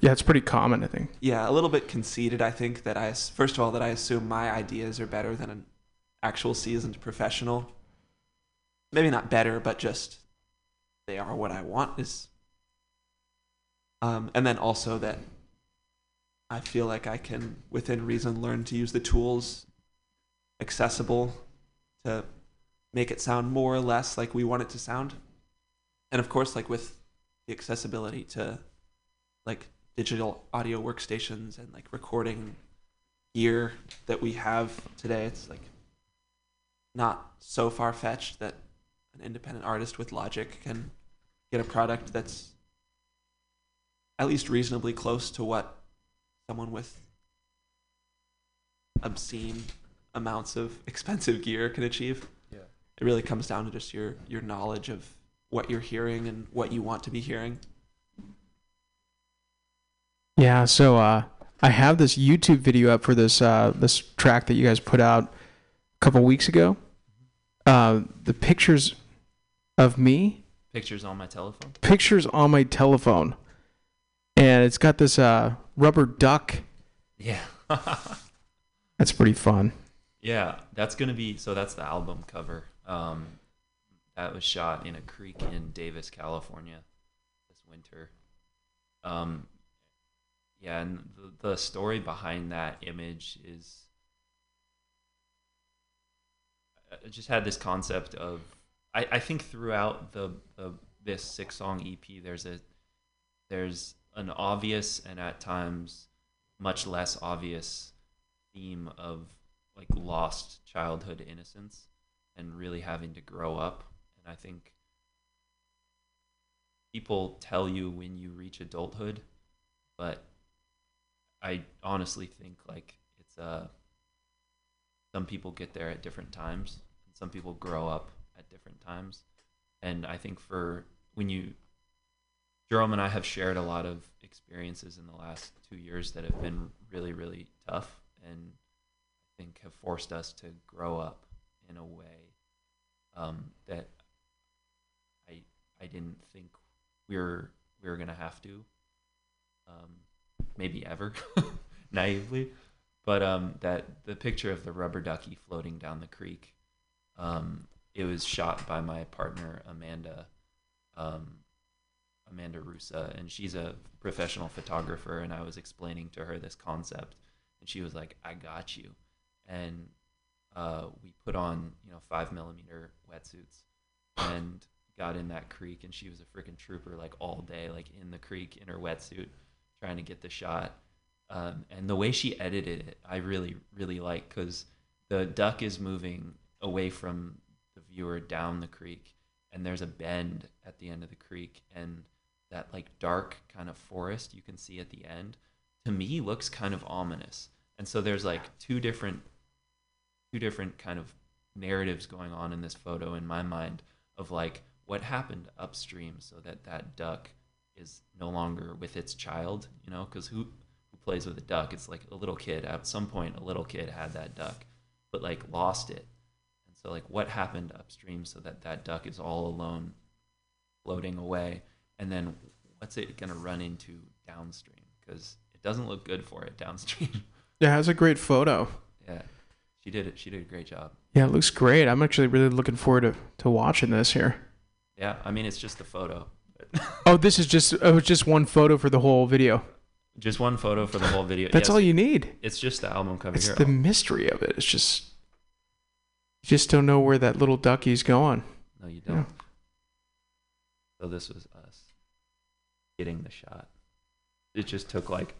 yeah, it's pretty common, I think. yeah a little bit conceited. I think that I first of all that I assume my ideas are better than an actual seasoned professional. Maybe not better, but just they are what I want is. Um, and then also that I feel like I can, within reason, learn to use the tools accessible to make it sound more or less like we want it to sound. And of course, like with the accessibility to like digital audio workstations and like recording gear that we have today, it's like not so far fetched that an independent artist with Logic can get a product that's at least reasonably close to what someone with obscene amounts of expensive gear can achieve. Yeah. It really comes down to just your your knowledge of what you're hearing and what you want to be hearing. Yeah, so uh, I have this YouTube video up for this uh, this track that you guys put out a couple weeks ago. Uh, the pictures of me, Pictures on my telephone. pictures on my telephone, and it's got this uh, rubber duck. Yeah. That's pretty fun. Yeah, that's gonna be so. That's the album cover. Um, that was shot in a creek in Davis, California, this winter. Um, yeah, and the, the story behind that image is I just had this concept of I, I think throughout the, the this six song EP there's a there's an obvious and at times much less obvious theme of like lost childhood innocence and really having to grow up. And I think people tell you when you reach adulthood but I honestly think like it's uh some people get there at different times and some people grow up at different times. And I think for when you Jerome and I have shared a lot of experiences in the last two years that have been really really tough. And think have forced us to grow up in a way um, that I I didn't think we were we were gonna have to um, maybe ever naively. But um, that the picture of the rubber ducky floating down the creek um, it was shot by my partner Amanda um, Amanda Rusa and she's a professional photographer and I was explaining to her this concept. And she was like I got you and uh, we put on you know five millimeter wetsuits and got in that creek and she was a freaking trooper like all day like in the creek in her wetsuit trying to get the shot. Um, and the way she edited it i really really like because the duck is moving away from the viewer down the creek and there's a bend at the end of the creek and that like dark kind of forest you can see at the end to me looks kind of ominous. And so there's like two different two different kind of narratives going on in this photo in my mind of like what happened upstream so that that duck is no longer with its child you know because who who plays with a duck it's like a little kid at some point a little kid had that duck but like lost it and So like, what happened upstream so that that duck is all alone, floating away, and then what's it gonna run into downstream? Because it doesn't look good for it downstream. Yeah, that's a great photo. yeah, she did it. She did a great job. Yeah, it looks great. I'm actually really looking forward to, to watching this here. Yeah, I mean it's just the photo. Oh, this is just oh, it's just one photo for the whole video. Just one photo for the whole video. That's Yes, all you need. It's just the album cover It's here. the mystery of it. It's just you just don't know where that little duckie's going. No, you don't. So this was us getting the shot. It just took like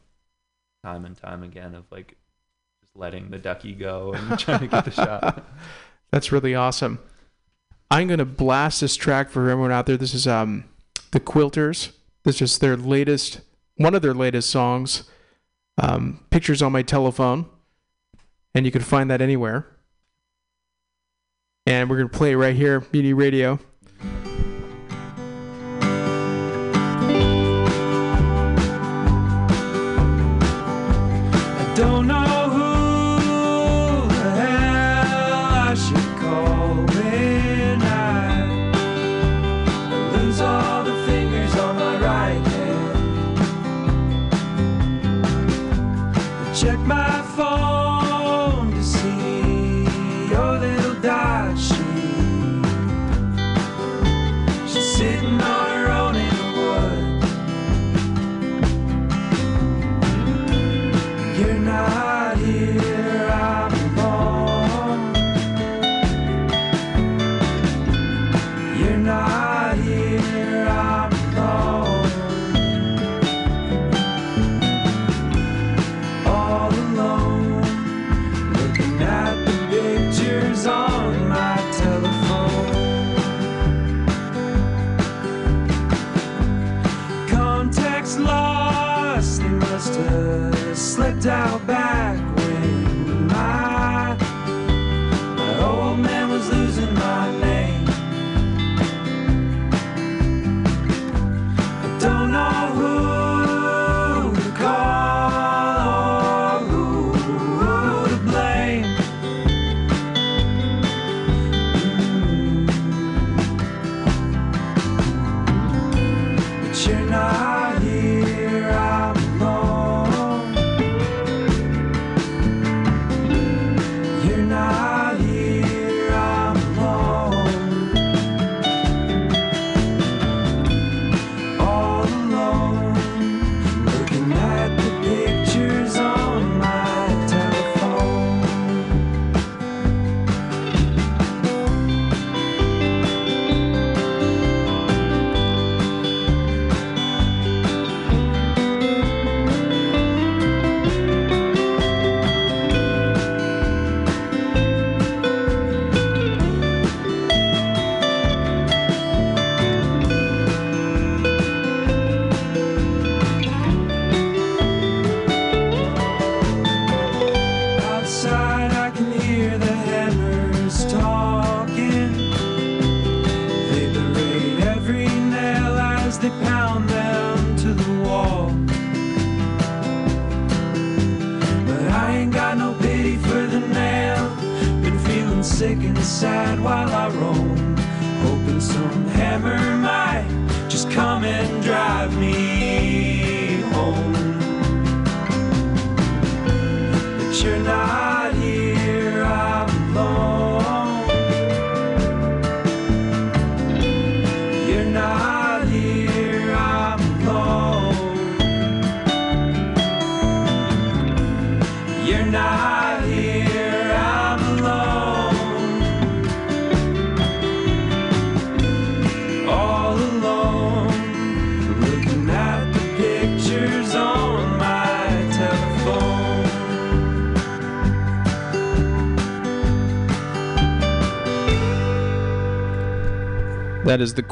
time and time again of like letting the ducky go and trying to get the shot. That's really awesome. I'm gonna blast this track for everyone out there. This is um the Quilters. This is their latest, one of their latest songs. Um, Pictures on my telephone, and you can find that anywhere. And we're gonna play it right here, Mutiny Radio.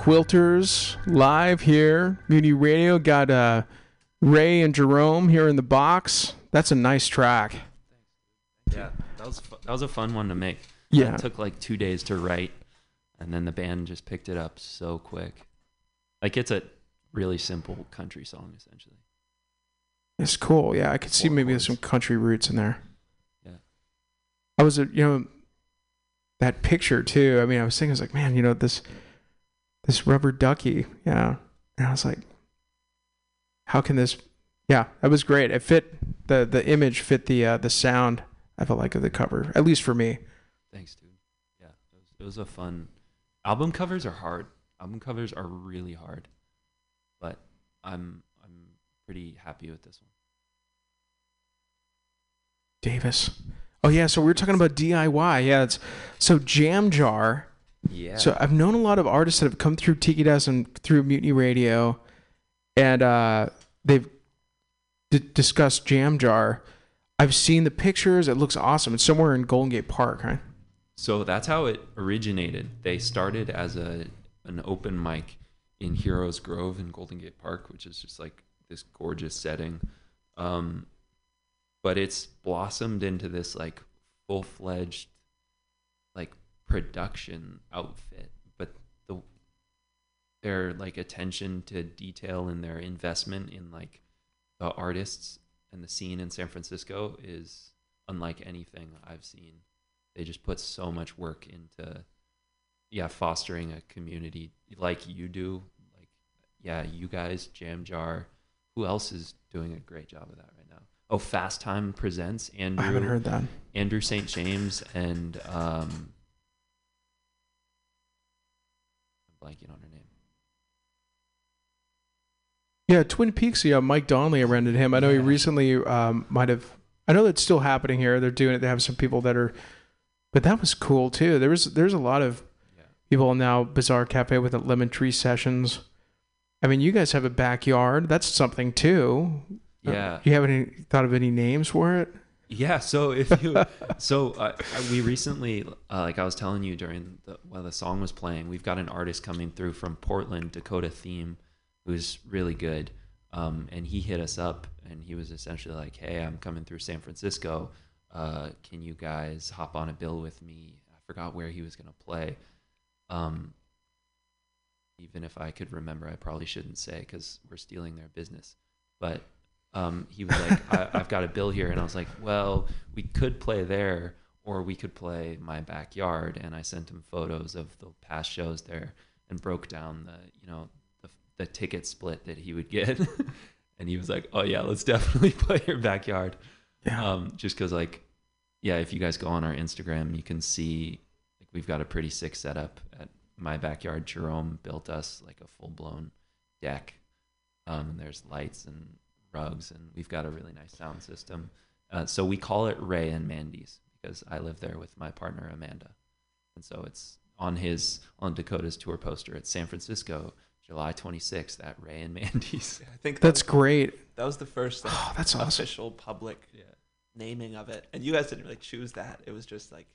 Quilters live here, Mutiny Radio. Got uh, Ray and Jerome here in the box. That's a nice track. Yeah, that was fu- that was a fun one to make. Yeah, It took like two days to write, and then the band just picked it up so quick. Like it's a really simple country song essentially. it's cool. Yeah, I could see maybe there's some country roots in there. Yeah. I was, a, you know, that picture too. I mean, I was thinking, I was like, man, you know this this rubber ducky, yeah. And I was like, how can this? Yeah, that was great. It fit the the image fit the uh, the sound. I felt like of the cover, at least for me. Thanks, dude. Yeah, it was, it was a fun. Album covers are hard. Album covers are really hard, but I'm I'm pretty happy with this one. Davis. Oh yeah, so we were talking about DIY. Yeah, it's so Jam Jar. Yeah. So I've known a lot of artists that have come through Tiki Desk and through Mutiny Radio, and uh, they've d- discussed Jam Jar. I've seen the pictures. It looks awesome. It's somewhere in Golden Gate Park, right? So that's how it originated. They started as a an open mic in Heroes Grove in Golden Gate Park, which is just like this gorgeous setting. Um, but it's blossomed into this like full fledged production outfit. But the their like attention to detail and their investment in like the artists and the scene in San Francisco is unlike anything I've seen they just put so much work into yeah fostering a community like you do like yeah you guys jam jar who else is doing a great job of that right now oh fast time presents andrew I haven't heard that. andrew st james and um blanking on her name Yeah, Twin Peaks. Yeah, Mike Donnelly rented him. I know he recently um, might have. I know that's still happening here. They're doing it. They have some people that are, but that was cool too. There was there's a lot of yeah people now. Bazaar Cafe with the Lemon Tree Sessions. I mean, you guys have a backyard. That's something too. Uh, yeah you have any thought of any names for it? Yeah. So if you, so uh, we recently, uh, like I was telling you during the while the song was playing, we've got an artist coming through from Portland, Dakota Theme, who's really good. Um, and he hit us up, and he was essentially like, "Hey, I'm coming through San Francisco. Uh, can you guys hop on a bill with me?" I forgot where he was gonna play. Um, even if I could remember, I probably shouldn't say because we're stealing their business. But um, he was like, I, I've got a bill here. And I was like, well, we could play there or we could play my backyard. And I sent him photos of the past shows there and broke down the, you know, the, the ticket split that he would get. and he was like, oh, yeah, let's definitely play your backyard. Yeah. Um, just because, like, yeah, if you guys go on our Instagram, you can see like we've got a pretty sick setup at my backyard. Jerome built us like a full blown deck. Um, and there's lights and rugs, and we've got a really nice sound system. Uh, so we call it Ray and Mandy's because I live there with my partner Amanda, and so it's on his on Dakota's tour poster at San Francisco, July 26th at Ray and Mandy's. I think that That's was, great. that was the first like, Oh, that's awesome. official public Yeah, naming of it, and you guys didn't really choose that. It was just like,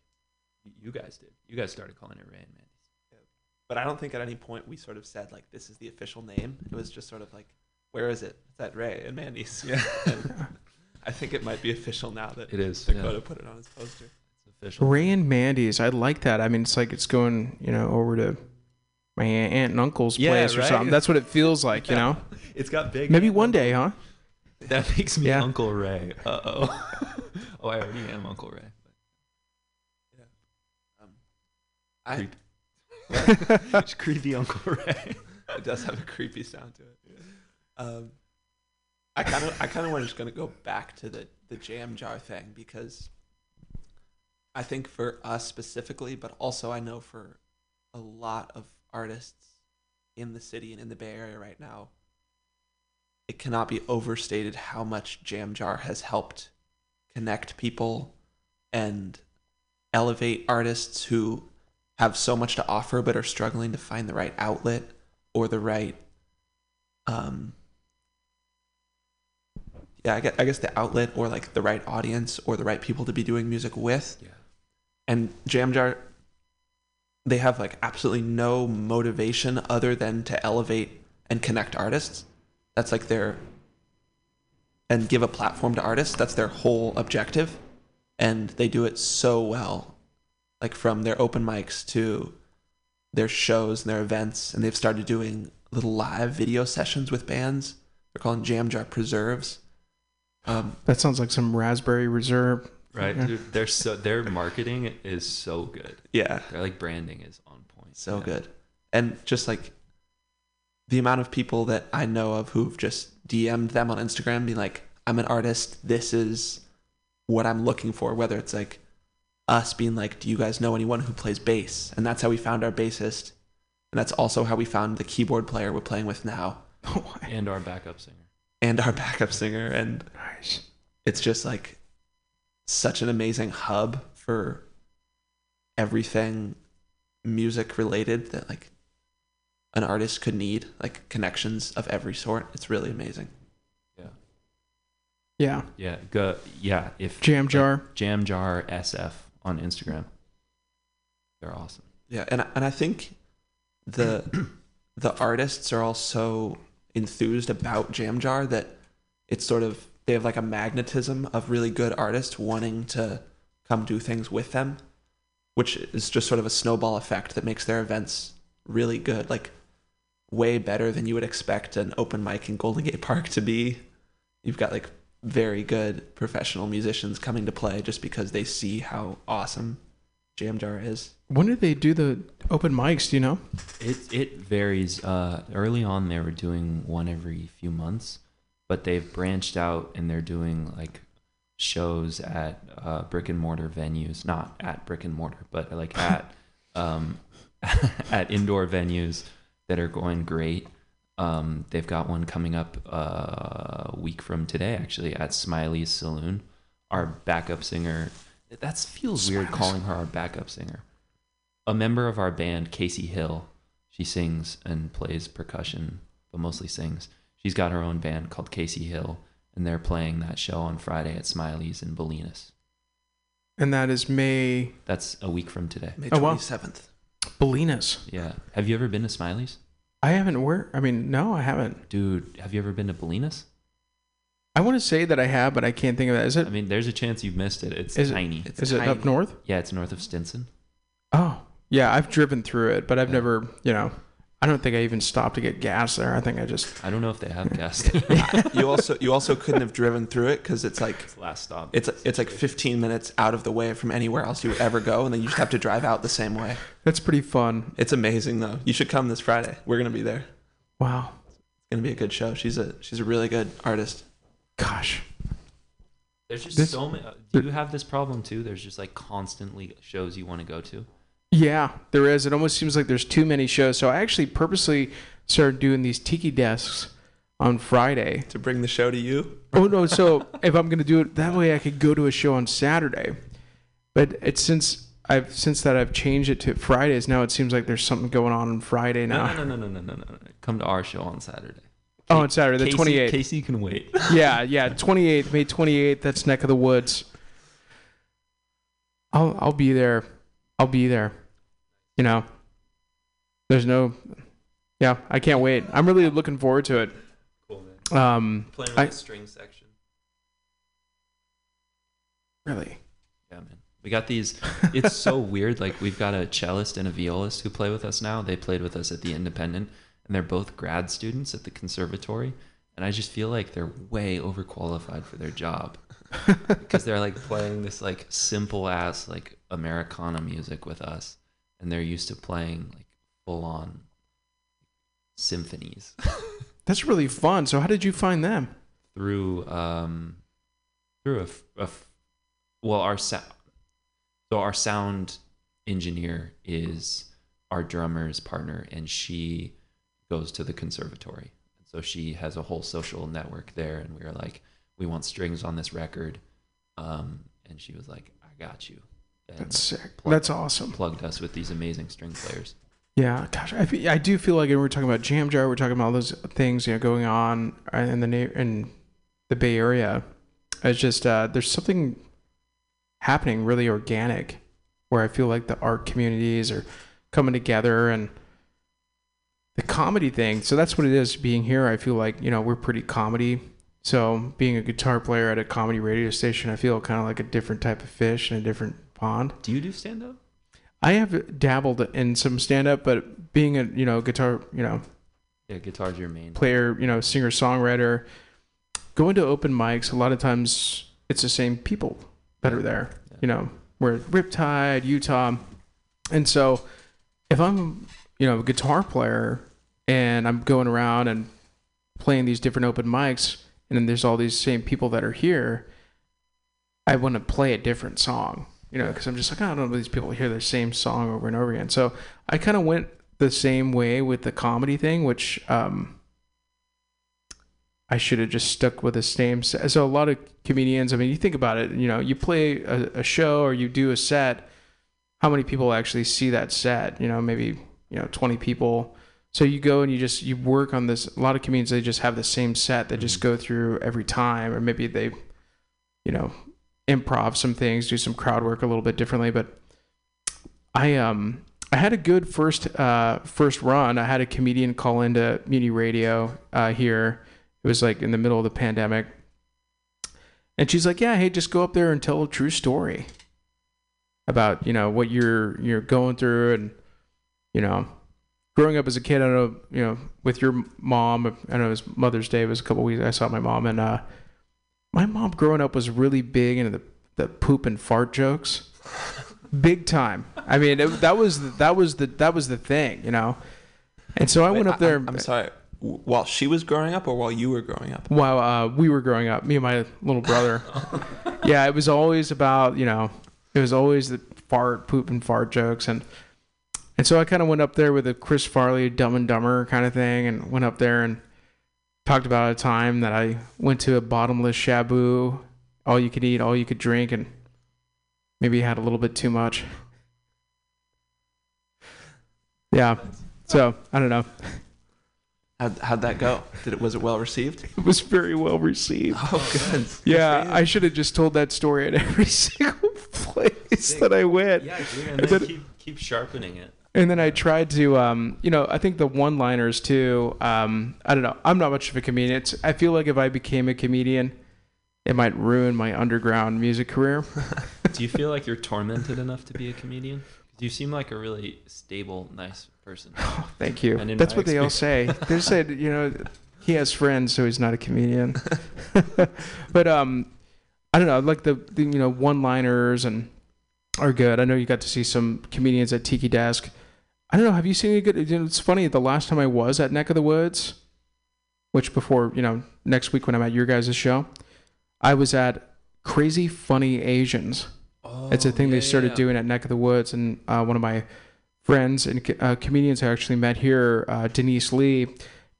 you guys did. You guys started calling it Ray and Mandy's. but I don't think at any point we sort of said like this is the official name. It was just sort of like, where is it? It's at Ray and Mandy's. Yeah, And I think it might be official now that it is. Dakota Yeah, put it on his poster. it's official. Ray and Mandy's. I like that. I mean, it's like it's going, you know, over to my aunt and uncle's Yeah, place or something. That's what it feels like, you know. It's got big. Maybe one day, huh? That makes me Yeah. Uncle Ray. Uh oh. oh, I already am Uncle Ray. Um, I Creep. It's creepy Uncle Ray. it does have a creepy sound to it. Um, I kind of I kind of want just gonna go back to the the jam jar thing because I think for us specifically, but also I know for a lot of artists in the city and in the Bay Area right now, it cannot be overstated how much Jam Jar has helped connect people and elevate artists who have so much to offer but are struggling to find the right outlet or the right um yeah I guess, I guess the outlet or like the right audience or the right people to be doing music with. Yeah. and jam jar they have like absolutely no motivation other than to elevate and connect artists. That's like their and give a platform to artists. That's their whole objective. And they do it so well like from their open mics to their shows and their events. And they've started doing little live video sessions with bands. They're calling jam jar preserves um, That sounds like some Raspberry Reserve right? Yeah. Dude, they're so their marketing is so good. Yeah, Their like branding is on point. so Yeah. good. And just like the amount of people that I know of who've just DM'd them on Instagram, being like, "I'm an artist. This is what I'm looking for." Whether it's like us being like, "Do you guys know anyone who plays bass?" And that's how we found our bassist, and that's also how we found the keyboard player we're playing with now, And our backup singer. and our backup singer. And nice. it's just like such an amazing hub for everything music related that like an artist could need like connections of every sort it's really amazing Yeah. Yeah. Yeah. Go. Yeah. If Jam jar. Jam Jar SF on Instagram, they're awesome. yeah and and i think the the artists are all so enthused about jam jar that it's sort of they have like a magnetism of really good artists wanting to come do things with them which is just sort of a snowball effect that makes their events really good like way better than you would expect an open mic in golden gate park to be you've got like very good professional musicians coming to play just because they see how awesome jam jar is When did they do the open mics? Do you know? It it varies. Uh, early on, they were doing one every few months, but they've branched out and they're doing like shows at uh, brick and mortar venues, not at brick and mortar, but like at um, at indoor venues that are going great. Um, they've got one coming up uh, a week from today, actually, at Smiley's Saloon. Our backup singer. That feels weird calling her our backup singer. A member of our band, Casey Hill, she sings and plays percussion, but mostly sings. She's got her own band called Casey Hill, and they're playing that show on Friday at Smiley's in Bolinas. And that is May That's a week from today. may Oh, wow. 27th Bolinas. Yeah. Have you ever been to Smiley's? I haven't where I mean, no, I haven't. Dude, have you ever been to Bolinas? I want to say that I have, but I can't think of that. Is it I mean, there's a chance you've missed it. It's Is it- tiny. it's is it up north? yeah, it's north of Stinson. Oh. Yeah, I've driven through it, but I've Yeah. never, you know, I don't think I even stopped to get gas there. I think I just I don't know if they have gas. there. you also you also couldn't have driven through it because it's like It's last stop. it's it's like 15 minutes out of the way from anywhere else you would ever go, and then you just have to drive out the same way. that's pretty fun. It's amazing though. You should come this Friday. We're gonna be there. Wow. It's gonna be a good show. She's a she's a really good artist. Gosh. There's just This- so many. Do you have this problem too? There's just like constantly shows you want to go to. Yeah, there is. It almost seems like there's too many shows. So I actually purposely started doing these tiki desks on Friday. To bring the show to you. Oh no! So if I'm gonna do it that way, I could go to a show on Saturday. But it's since I've since that I've changed it to Fridays. Now it seems like there's something going on on Friday now. no, no, no, no, no, no, no. Come to our show on Saturday. Oh, on Saturday, the 28th. Casey can wait. Yeah, yeah, 28th, May 28th. That's neck of the woods. I'll I'll be there. I'll be there. You know, there's no. Yeah, I can't wait. I'm really looking forward to it. Cool man. Um, Playing I- the string section. really. Yeah, man. We got these. It's so weird. Like we've got a cellist and a violist who play with us now. They played with us at the Independent, and they're both grad students at the conservatory. And I just feel like they're way overqualified for their job because they're like playing this like simple ass like Americana music with us, and they're used to playing like full on symphonies That's really fun. So how did you find them? through um through a well our sound so our sound engineer is our drummer's partner and she goes to the conservatory so she has a whole social network there and we were like we want strings on this record um and she was like i got you and That's sick. Plug- That's awesome. plugged us with these amazing string players Yeah, gosh, I, I do feel like and we're talking about Jam Jar. We're talking about all those things you know going on in the in the Bay Area. It's just uh, there's something happening really organic where I feel like the art communities are coming together and the comedy thing. So that's what it is. Being here, I feel like you know we're pretty comedy. So being a guitar player at a comedy radio station, I feel kind of like a different type of fish in a different pond. do you do stand-up I have dabbled in some stand up, but being a you know guitar you know yeah guitar's your main player you know singer songwriter, going to open mics a lot of times it's the same people. that are there. Yeah. You know, we're at Riptide, Utah, and so if I'm you know a guitar player and I'm going around and playing these different open mics, and then there's all these same people that are here, I want to play a different song. You know, because I'm just like, "Oh, I don't know these people hear the same song over and over again. So I kind of went the same way with the comedy thing, which um, I should have just stuck with the same. Set. So a lot of comedians, I mean, you think about it. You know, you play a, a show or you do a set. How many people actually see that set? You know, maybe you know 20 people. So you go and you just you work on this. A lot of comedians they just have the same set. They just go through every time, or maybe they, you know, improv some things, do some crowd work a little bit differently. But I um I had a good first uh first run. I had a comedian call into Mutiny Radio uh, here. It was like in the middle of the pandemic, and she's like, "Yeah, hey, just go up there and tell a true story about you know what you're you're going through and you know." Growing up as a kid, I know, you know, with your mom, I know it was Mother's Day, it was a couple weeks, I saw my mom, and uh, my mom growing up was really big into the, the poop and fart jokes. Big time. I mean it, that was that was the that was the thing you know? And so i Wait, went up there I'm, I'm sorry. While she was growing up, or while you were growing up? while uh, we were growing up me and my little brother. Yeah it was always about you know it was always the fart poop and fart jokes. And and so i kind of went up there with a chris farley dumb and dumber kind of thing and went up there and talked about a time that i went to a bottomless shabu all you could eat all you could drink and maybe had a little bit too much yeah so i don't know How'd, how'd that go? Did it was it well received? it was very well received Oh, good. Yeah, I should have just told that story at every single place that I went. Yeah, and And then then- keep keep sharpening it. And then I tried to, um, you know, I think the one-liners too. Um, I don't know. I'm not much of a comedian. It's, I feel like if I became a comedian, it might ruin my underground music career. Do you feel like you're tormented enough to be a comedian? 'Cause You seem like a really stable, nice person. Thank you. And That's what they all say. They said, you know, he has friends, so he's not a comedian. but um, I don't know. Like the, the you know one-liners and are good. I know you got to see some comedians at Tiki Desk. I don't know. Have you seen any good? You know, it's funny. The last time I was at Neck of the Woods, which before you know next week when I'm at your guys' show, I was at Crazy Funny Asians. Oh, It's a thing yeah, they started yeah. doing at Neck of the Woods, and uh, one of my friends and uh, comedians I actually met here, uh, Denise Lee,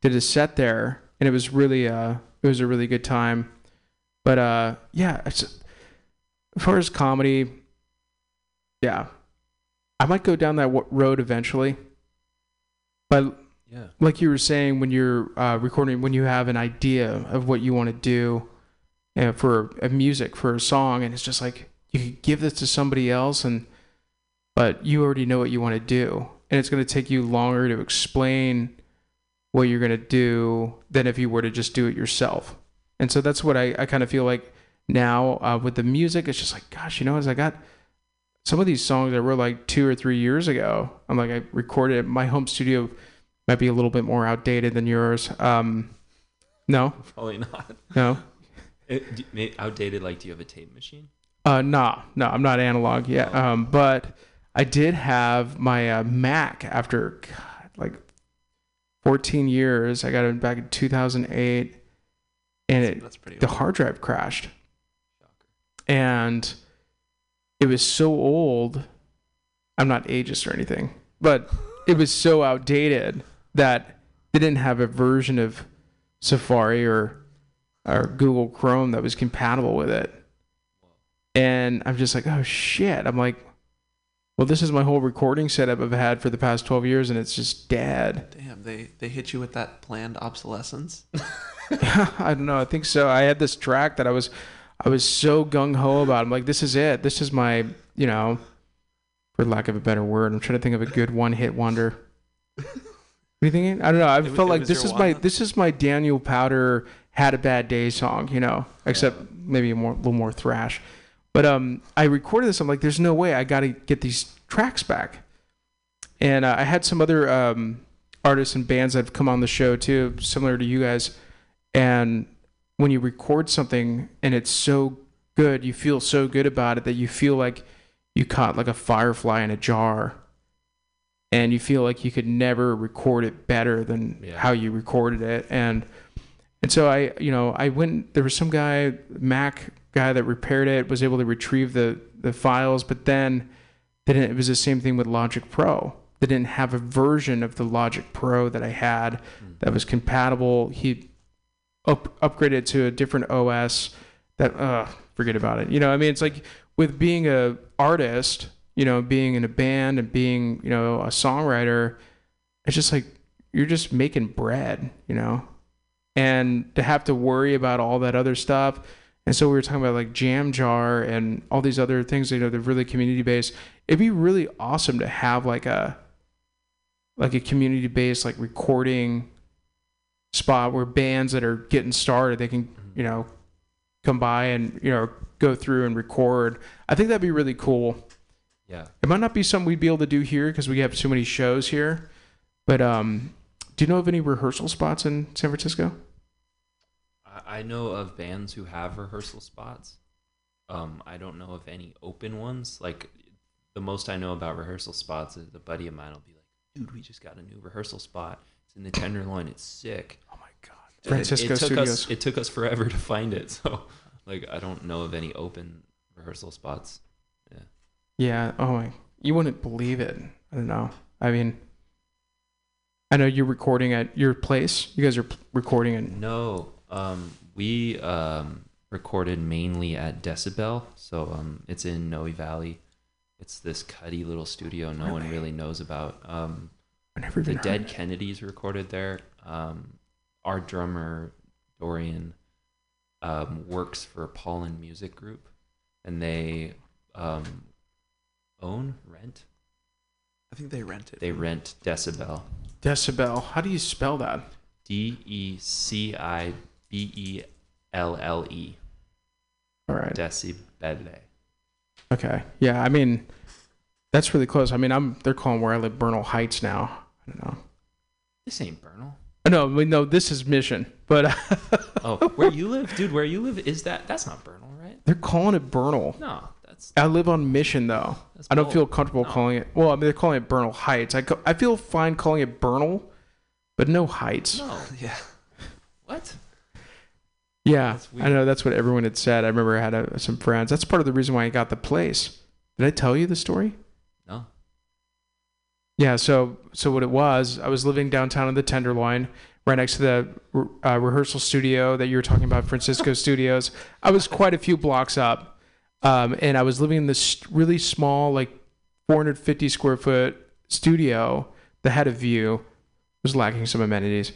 did a set there, and it was really uh, it was a really good time. But uh, yeah, it's, as far as comedy, yeah, I might go down that w- road eventually. But Yeah. like you were saying, when you're uh, recording, when you have an idea of what you want to do uh, for a music, for a song, and it's just like you could give this to somebody else, and but you already know what you want to do, and it's going to take you longer to explain what you're going to do than if you were to just do it yourself. And so that's what I, I kind of feel like now uh, with the music. It's just like, gosh, you know, as I got some of these songs I wrote like two or three years ago. I'm like, I recorded it. My home studio might be a little bit more outdated than yours. Um, no, Probably not. no, It, may, outdated. Like, do you have a tape machine? uh, nah, no, I'm not analog yet. Oh. Um, but I did have my uh, Mac after God, like 14 years. I got it back in 2008, and it That's pretty. the hard drive crashed. Shocker. and it was so old. I'm not ageist or anything, but it was so outdated that they didn't have a version of Safari or or Google Chrome that was compatible with it. And I'm just like, oh shit. I'm like, well, this is my whole recording setup I've had for the past 12 years, and it's just dead. Damn, they they hit you with that planned obsolescence. I don't know. I think so. I had this track that I was, I was so gung ho about. I'm like, this is it. This is my, you know, for lack of a better word, I'm trying to think of a good one hit wonder. What are you thinking? I don't know. I It felt it like this is my this is my Daniel Powter had a bad day song, you know, except maybe a more, little more thrash. But um, I recorded this. I'm like, there's no way I got to get these tracks back. And uh, I had some other um, artists and bands that have come on the show too, similar to you guys. And when you record something and it's so good. You feel so good about it that you feel like you caught like a firefly in a jar. And you feel like you could never record it better than Yeah. how you recorded it. And and so I, you know, I went. There was some guy, Mac guy, that repaired it, was able to retrieve the the files, but then they didn't, it was the same thing with Logic Pro. They didn't have a version of the Logic Pro that I had hmm. that was compatible. He up, upgraded to a different OS. That uh, forget about it. You know, I mean, it's like with being a artist, you know, being in a band and being, you know, a songwriter. It's just like you're just making bread, you know, and to have to worry about all that other stuff. And so we were talking about like Jam Jar and all these other things, you know, they're really community based. It'd be really awesome to have like a like a community based like recording spot where bands that are getting started they can, you know, come by and, you know, go through and record. I think that'd be really cool. Yeah. It might not be something we'd be able to do here because we have too many shows here. But um, do you know of any rehearsal spots in San Francisco? I, I know of bands who have rehearsal spots. Um, I don't know of any open ones. Like the most I know about rehearsal spots is a buddy of mine will be like, "Dude, we just got a new rehearsal spot. It's in the Tenderloin. It's sick." Oh my god, And it- Francisco it, took Studios. Us, it took us forever to find it. So, like, I don't know of any open rehearsal spots. Yeah. Yeah. Oh my, you wouldn't believe it. I don't know. I mean, I know you're recording at your place. You guys are p- recording at. No, um, we um, recorded mainly at Decibelle, so um, it's in Noe Valley. It's this cuddy little studio no one Really? really knows about. Um, I never the Dead heard. Kennedys recorded there. Um, our drummer Dorian um, works for a Pollen Music Group, and they um, own rent. I think they rent it. They rent Decibelle. Decibelle. How do you spell that? D E C I B E L L E. All right. Decibelle. Okay. Yeah. I mean, that's really close. I mean, I'm. They're calling where I live Bernal Heights now. I don't know. This ain't Bernal. Oh, No, I mean, no. This is Mission, but uh, Oh, where you live, dude? Where you live is that? That's not Bernal, right? they're calling it Bernal. No, that's. I live on Mission though. that's I don't feel comfortable No. calling it. Well, I mean, they're calling it Bernal Heights. I, co- I feel fine calling it Bernal, but no Heights. No. Yeah. What? Yeah, I know that's what everyone had said. I remember I had a, some friends. That's part of the reason why I got the place. Did I tell you the story? Yeah. So so what it was, I was living downtown in the Tenderloin, right next to the uh, rehearsal studio that you were talking about, Francisco Studios. I was quite a few blocks up, um, and I was living in this really small, like 450 square foot studio that had a view. Was lacking some amenities.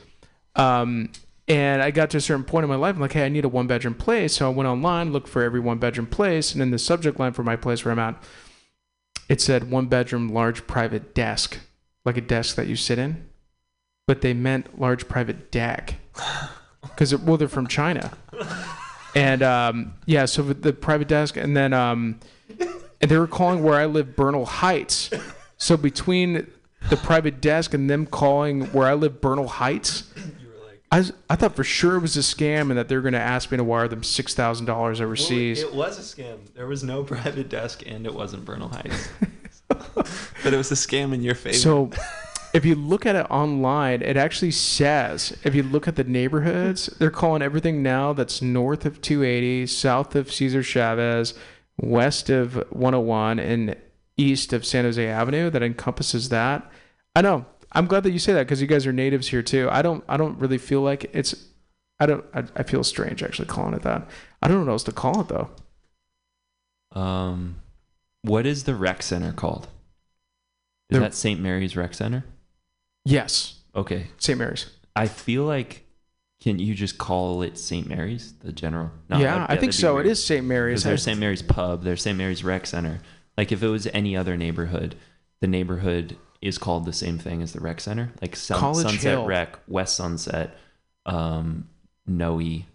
Um, and I got to a certain point in my life, I'm like, hey, I need a one bedroom place. So I went online, looked for every one bedroom place, and in the subject line for my place where I'm at, it said one bedroom, large private desk, like a desk that you sit in. But they meant large private deck because well, they're from China. And um, yeah, so the private desk, and then um, and they were calling where I live Bernal Heights. So between the private desk and them calling where I live Bernal Heights, I, was, I thought for sure it was a scam and that they're going to ask me to wire them six thousand dollars overseas. it was a scam. There was no private desk, and it wasn't Bernal Heights. But it was a scam in your favor. So if you look at it online, it actually says if you look at the neighborhoods, they're calling everything now that's north of 280, south of Cesar Chavez, west of 101, and east of San Jose Avenue that encompasses that. I know. I'm glad that you say that because you guys are natives here too. I don't. I don't really feel like it's. I don't. I, I feel strange actually calling it that. I don't know what else to call it though. Um, what is the rec center called? Is The- that St. Mary's Rec Center? Yes, Okay, St. Mary's. I feel like can you just call it St. Mary's, the general? No, yeah, that- I think so. weird. It is St. Mary's. There's St. Mary's Pub, there's St. Mary's Rec Center. Like if it was any other neighborhood, the neighborhood is called the same thing as the rec center. Like Sun, College Sunset Hill. Rec, West Sunset, um, Noe. You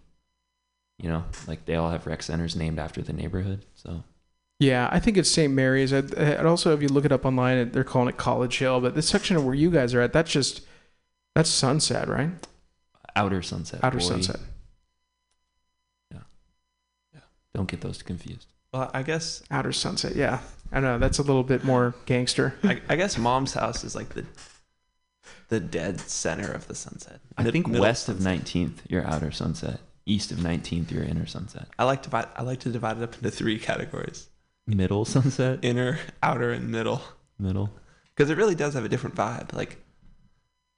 know, like they all have rec centers named after the neighborhood. So Yeah, I think it's St. Mary's. I'd also, if you look it up online, they're calling it College Hill. But this section of where you guys are at, that's just that's Sunset, right? Outer Sunset. Outer boy. Sunset. Yeah. Yeah. Don't get those confused. Well, I guess Outer Sunset. Yeah, I don't know that's a little bit more gangster. I, I guess mom's house is like the the dead center of the sunset. I Mid- think middle west of sunset. 19th, you're outer sunset. East of 19th, you're inner sunset. I like divide. I like to divide it up into three categories: Middle sunset, inner, outer, and middle. middle. Because it really does have a different vibe. Like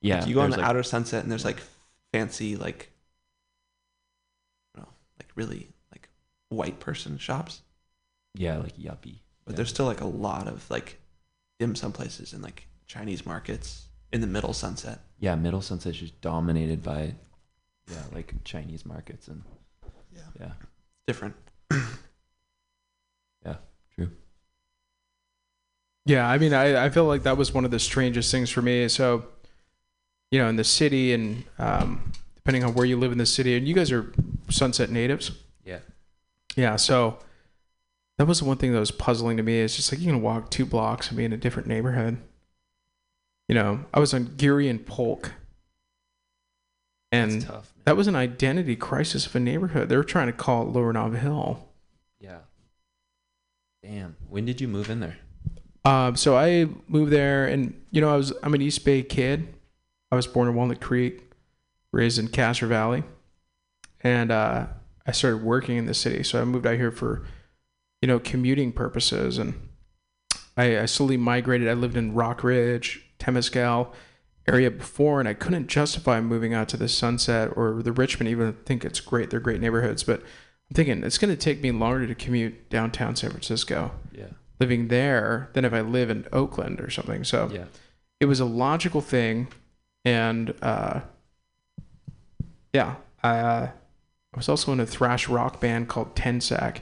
Yeah, you go on the like- outer sunset, and there's like fancy, like, I don't know, like really like white person shops. Yeah, like yuppie. But Yeah. there's still like a lot of like dim sum places and like Chinese markets in the middle sunset. Yeah, middle sunset's just dominated by yeah, like Chinese markets and Yeah. yeah. Different. Yeah, true. Yeah, I mean, I, I feel like that was one of the strangest things for me. So, you know, in the city and um, depending on where you live in the city, and you guys are Sunset natives. Yeah. Yeah, so that was the one thing that was puzzling to me. It's just like you can walk two blocks and be in a different neighborhood. You know, I was on Geary and Polk, and tough. That was an identity crisis of a neighborhood. They were trying to call it Lower Nob Hill. Yeah. Damn. When did you move in there? Um, so I moved there, and you know, I was I'm an East Bay kid. I was born in Walnut Creek, raised in Castro Valley, and uh, I started working in the city. So I moved out here for, you know, commuting purposes, and I, I slowly migrated. I lived in Rockridge, Temescal area before, and I couldn't justify moving out to the Sunset or the Richmond. Even think it's great; they're great neighborhoods, but I'm thinking it's going to take me longer to commute downtown San Francisco Yeah. living there than if I live in Oakland or something. So Yeah. it was a logical thing, and uh, yeah, I, uh, I was also in a thrash rock band called Ten Tensac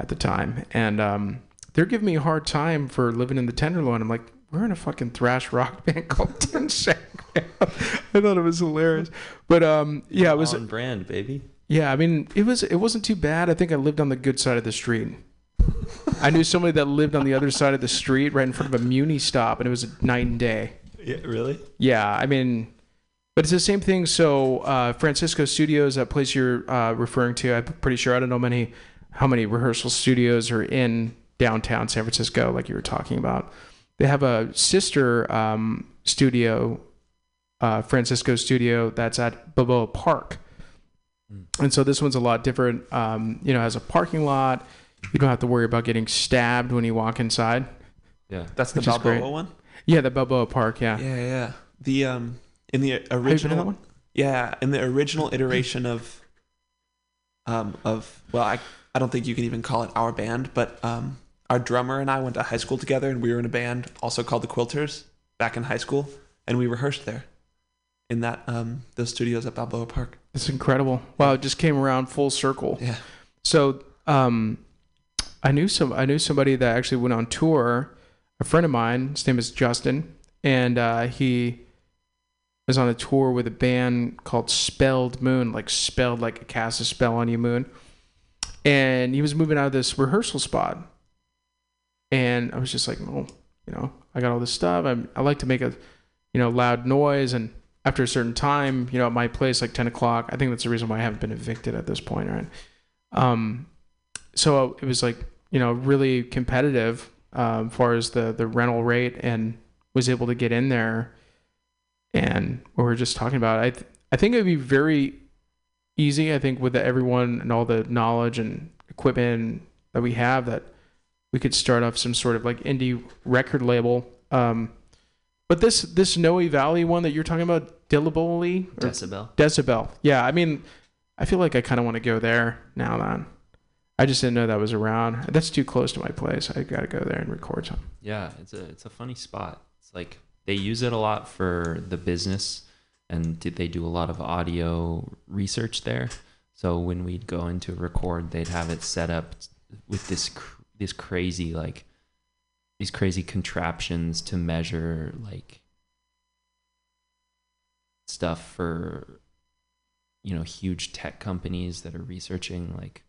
at the time, and um, they're giving me a hard time for living in the Tenderloin. I'm like, we're in a fucking thrash rock band called Tensac. I thought it was hilarious, but um, yeah, it was on brand, baby. yeah, I mean, it was it wasn't too bad. I think I lived on the good side of the street. I knew somebody that lived on the other side of the street, right in front of a Muni stop, and it was a night and day. Yeah, really? Yeah, I mean, but it's the same thing. So, uh, Francisco Studios, that place you're uh, referring to, I'm pretty sure I don't know many how many rehearsal studios are in downtown San Francisco, like you were talking about. They have a sister um, studio, uh, Francisco Studio, that's at Balboa Park. And so this one's a lot different. Um, you know, has a parking lot. You don't have to worry about getting stabbed when you walk inside. Yeah. That's the Which Balboa one. Yeah, the Balboa Park. Yeah. Yeah, yeah. The um in the Have you been original that one? Yeah, in the original iteration of um of well, I I don't think you can even call it our band, but um our drummer and I went to high school together and we were in a band also called the Quilters back in high school and we rehearsed there in that um those studios at Balboa Park. It's incredible. Wow, it just came around full circle. Yeah. So, um, I knew some. I knew somebody that actually went on tour. A friend of mine. His name is Justin, and uh, he was on a tour with a band called Spelled Moon, like spelled like a cast a spell on you, Moon. And he was moving out of this rehearsal spot, and I was just like, well, you know, I got all this stuff. I'm, I like to make a, you know, loud noise, and after a certain time, you know, at my place, like 10 o'clock, I think that's the reason why I haven't been evicted at this point, right? Um, so it was like, you know, really competitive um, as far as the, the rental rate and was able to get in there. And we were just talking about, I, th- I think it would be very easy, I think, with everyone and all the knowledge and equipment that we have that we could start off some sort of like indie record label. Um, but this this Noe Valley one that you're talking about, Dillaboli Decibelle. Decibelle. Yeah, I mean, I feel like I kind of want to go there now. Then, I just didn't know that was around. That's too close to my place. I got to go there and record some. Yeah, it's a it's a funny spot. It's like they use it a lot for the business, and they do a lot of audio research there. So when we'd go into record, they'd have it set up with this cr- this crazy like these crazy contraptions to measure like stuff for you know huge tech companies that are researching like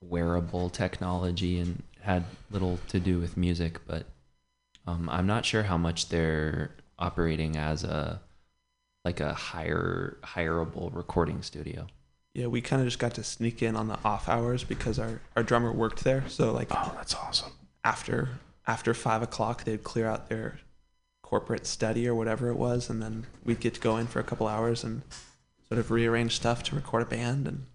wearable technology and had little to do with music but um, i'm not sure how much they're operating as a like a higher hireable recording studio Yeah, we kind of just got to sneak in on the off hours because our, our drummer worked there. So like Oh, that's awesome. after after five o'clock, they'd clear out their corporate study or whatever it was, and then we'd get to go in for a couple hours and sort of rearrange stuff to record a band. And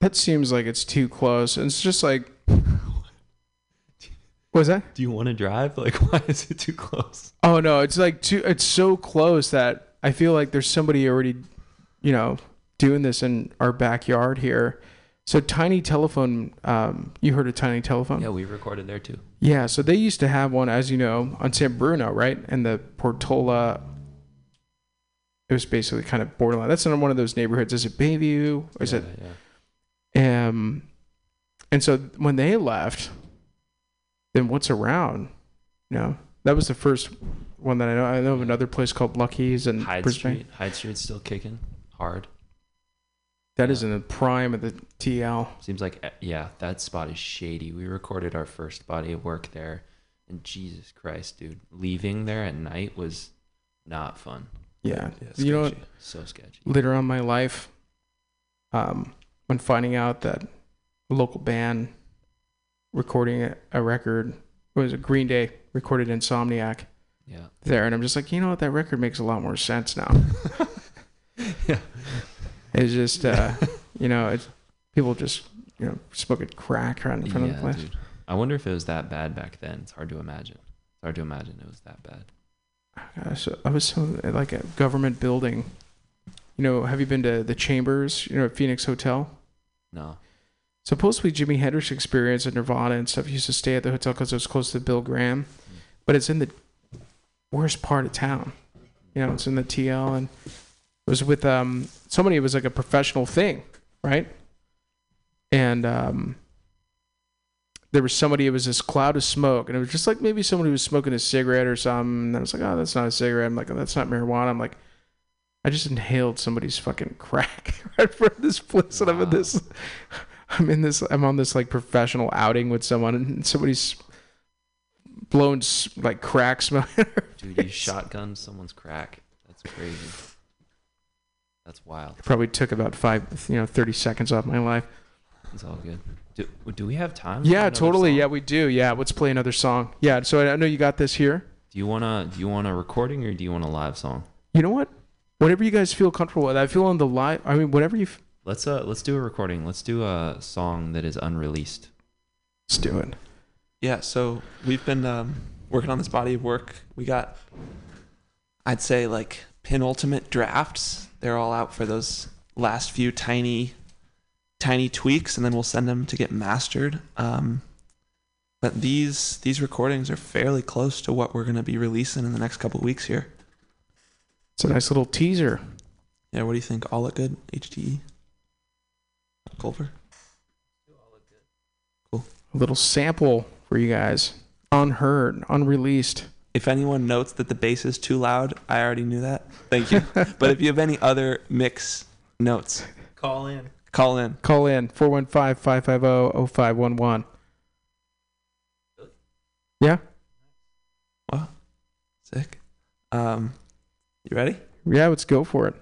That seems like it's too close. It's just like, what was that? Do you want to drive? Like, why is it too close? Oh no, it's like too. It's so close that I feel like there's somebody already, you know, doing this in our backyard here. So tiny telephone. Um, you heard of tiny telephone? Yeah, we recorded there too. Yeah, so they used to have one, as you know, on San Bruno, right? And the Portola. It was basically kind of borderline. That's in one of those neighborhoods. Is it Bayview? Or is yeah, it? Yeah. Um, and so when they left, then what's around? You know, that was the first one that I know. I know of another place called Lucky's and Hyde Brisbane. Street. Hyde Street's still kicking hard. That is in the prime of the TL. Seems like eh, yeah, that spot is shady. We recorded our first body of work there, and Jesus Christ, dude, leaving there at night was not fun. Yeah. Yeah, you know what? So sketchy. Later on in my life, um, when finding out that a local band recording a, record it was a Green Day recorded Insomniac Yeah. there, and I'm just like, you know what? That record makes a lot more sense now. Yeah. It's just, uh, you know, it's people just, you know, smoking crack around in front of the place. dude. I wonder if it was that bad back then. It's hard to imagine. It's hard to imagine it was that bad. Uh, so I was so like a government building. You know, have you been to the Chambers? You know, at Phoenix Hotel. No. Supposedly, Jimi Hendrix Experience and Nirvana and stuff used to stay at the hotel because it was close to Bill Graham, but it's in the worst part of town. You know, it's in the TL, and it was with um somebody. It was like a professional thing, right? And um, there was somebody. It was this cloud of smoke, and it was just like maybe somebody was smoking a cigarette or something. And I was like, oh, that's not a cigarette. I'm like, oh, that's not marijuana. I'm like, I just inhaled somebody's fucking crack right of this place, and I'm in this. I'm in this. I'm on this like professional outing with someone, and somebody's blown like crack smoke. Dude, you face. shotgunned someone's crack. That's crazy. That's wild. Probably took about five, you know, thirty seconds off my life. It's all good. Do, do we have time? Yeah, totally. song? Yeah, we do. Yeah, let's play another song. Yeah, so I I know you got this here. Do you wanna do you want a recording or do you want a live song? You know what? Whatever you guys feel comfortable with. I feel on the live. I mean, whatever you. F- Let's uh let's do a recording. Let's do a song that is unreleased. let's do it. Yeah, so we've been um, working on this body of work. We got, I'd say, like penultimate drafts. They're all out for those last few tiny, tiny tweaks, and then we'll send them to get mastered. Um, but these these recordings are fairly close to what we're going to be releasing in the next couple weeks here. It's a nice little teaser. Yeah, what do you think? All look good? HDE? Culver? Cool. A little sample for you guys. Unheard, unreleased. If anyone notes that the bass is too loud, I already knew that. Thank you. but if you have any other mix notes, Call in. call in. Call in 415 550 0511. Yeah? Wow. Sick. Um, you ready? Yeah, let's go for it.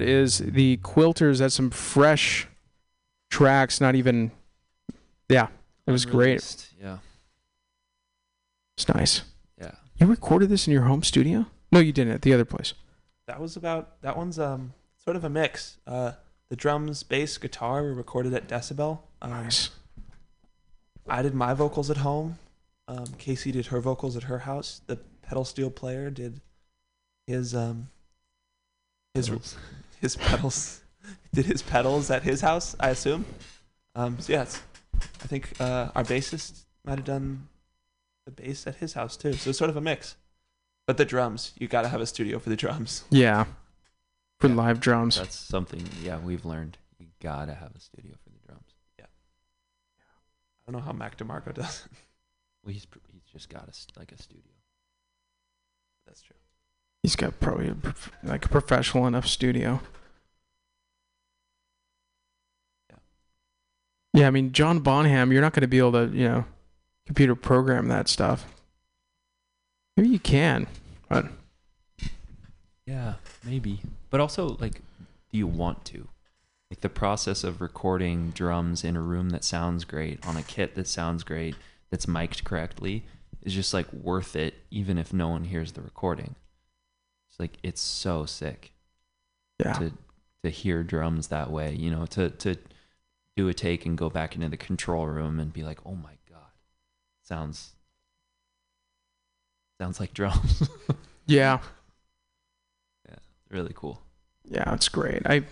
That is the Quilters. That's some fresh tracks. Not even. Yeah, it was great. Yeah. It's nice. Yeah. You recorded this in your home studio? No, you didn't. At the other place. That was about that one's um sort of a mix. Uh, the drums, bass, guitar were recorded at Decibelle. Um, Nice. I did my vocals at home. Um, Casey did her vocals at her house. The pedal steel player did his um his Pedals. His pedals did his pedals at his house. I assume. Um, so yeah, I think uh, our bassist might have done the bass at his house too. So it's sort of a mix. But the drums, you got to have a studio for the drums. Yeah. For Yeah. live drums. That's something. Yeah, we've learned. You gotta have a studio for the drums. Yeah. I don't know how Mac DeMarco does. it. Well, he's he's just got a s like a studio. That's true. He's got probably a, like a professional enough studio. Yeah. Yeah, I mean John Bonham, you're not going to be able to, you know, computer program that stuff. Maybe you can, but Yeah, maybe. But also, like, do you want to? Like the process of recording drums in a room that sounds great on a kit that sounds great that's mic'd correctly is just like worth it, even if no one hears the recording. It's like it's so sick yeah, to to hear drums that way. You know, to to do a take and go back into the control room and be like, oh my god, sounds sounds like drums. yeah, Yeah, really cool. yeah, it's great. I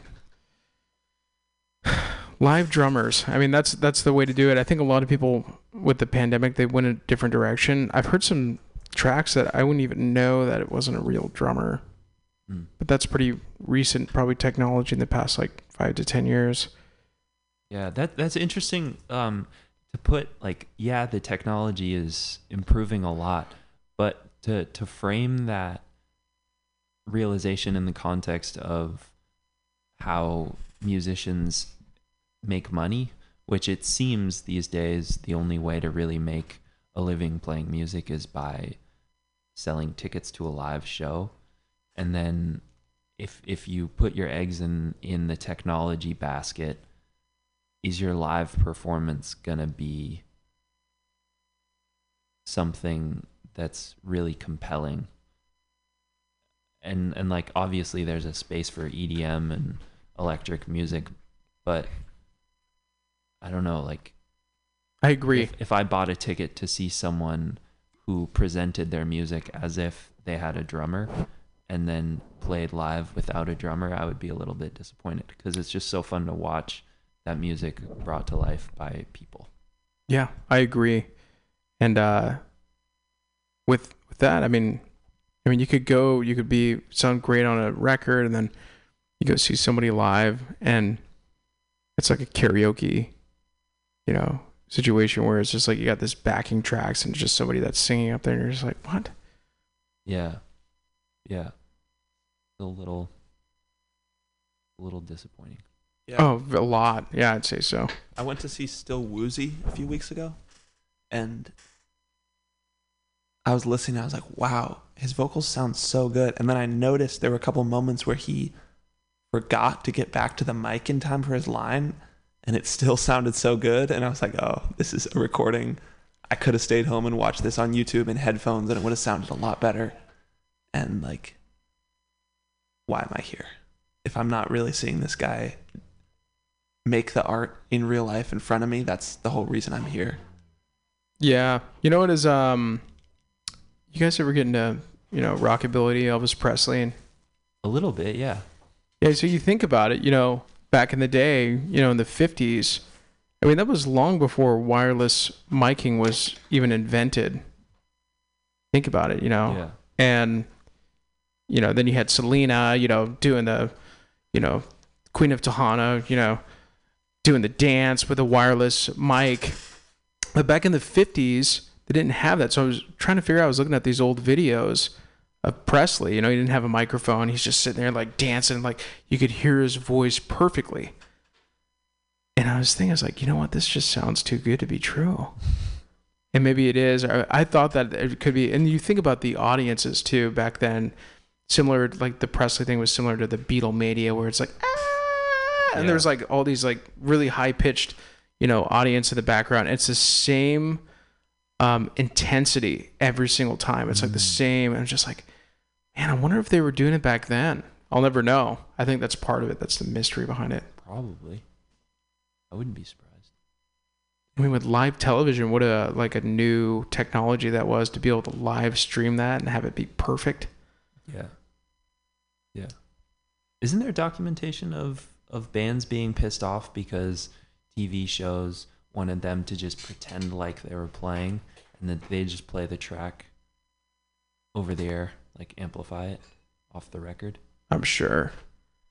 live drummers. I mean, that's that's the way to do it. I think a lot of people with the pandemic they went a different direction. I've heard some tracks that I wouldn't even know that it wasn't a real drummer. Mm. But that's pretty recent, probably technology in the past like five to ten years. Yeah, that that's interesting. Um, to put like, yeah, the technology is improving a lot, but to to frame that realization in the context of how musicians make money, which it seems these days the only way to really make a living playing music is by selling tickets to a live show and then if if you put your eggs in in the technology basket is your live performance going to be something that's really compelling and and like obviously there's a space for EDM and electric music but I don't know like I agree. if, if I bought a ticket to see someone who presented their music as if they had a drummer and then played live without a drummer, I would be a little bit disappointed because it's just so fun to watch that music brought to life by people. Yeah, I agree. And uh with with that, I mean I mean you could go you could be sound great on a record and then you go see somebody live and it's like a karaoke, you know, situation where it's just like you got this backing tracks and just somebody that's singing up there and you're just like, What? Yeah. Yeah. A little a little disappointing. Yeah. Oh, a lot. Yeah, I'd say so. I went to see Still Woozy a few weeks ago, and I was listening. I was like, "Wow, his vocals sound so good." And then I noticed there were a couple moments where he forgot to get back to the mic in time for his line, and it still sounded so good. And I was like, "Oh, this is a recording. I could have stayed home and watched this on YouTube in headphones, and it would have sounded a lot better." And like, why am I here if I'm not really seeing this guy make the art in real life in front of me. That's the whole reason I'm here. Yeah. You know what is um you guys ever get into, you know, rockabilly, Elvis Presley and A little bit, yeah. Yeah, so you think about it, you know, back in the day, you know, in the 50s, I mean, that was long before wireless miking was even invented. Think about it, you know. Yeah. And you know, then you had Selena, you know, doing the, you know, Queen of Tejano, you know, doing the dance with a wireless mic. But back in the 50s, they didn't have that. So I was trying to figure out, I was looking at these old videos of Presley. You know, he didn't have a microphone. He's just sitting there like dancing, like you could hear his voice perfectly. And I was thinking, I was like, you know what? This just sounds too good to be true. And maybe it is. I I thought that it could be. And you think about the audiences too back then, similar, like the Presley thing was similar to the Beatlemania, where it's like, ah, and Yeah. there's like all these like really high pitched, you know, audience in the background. It's the same um, intensity every single time. It's like the Mm. same. And I'm just like, man, I wonder if they were doing it back then. I'll never know. I think that's part of it. That's the mystery behind it. Probably. I wouldn't be surprised. I mean, with live television, what a like a new technology that was to be able to live stream that and have it be perfect. Yeah. Yeah. Isn't there documentation of of bands being pissed off because TV shows wanted them to just pretend like they were playing and that they just play the track over the air, like amplify it off the record? I'm sure.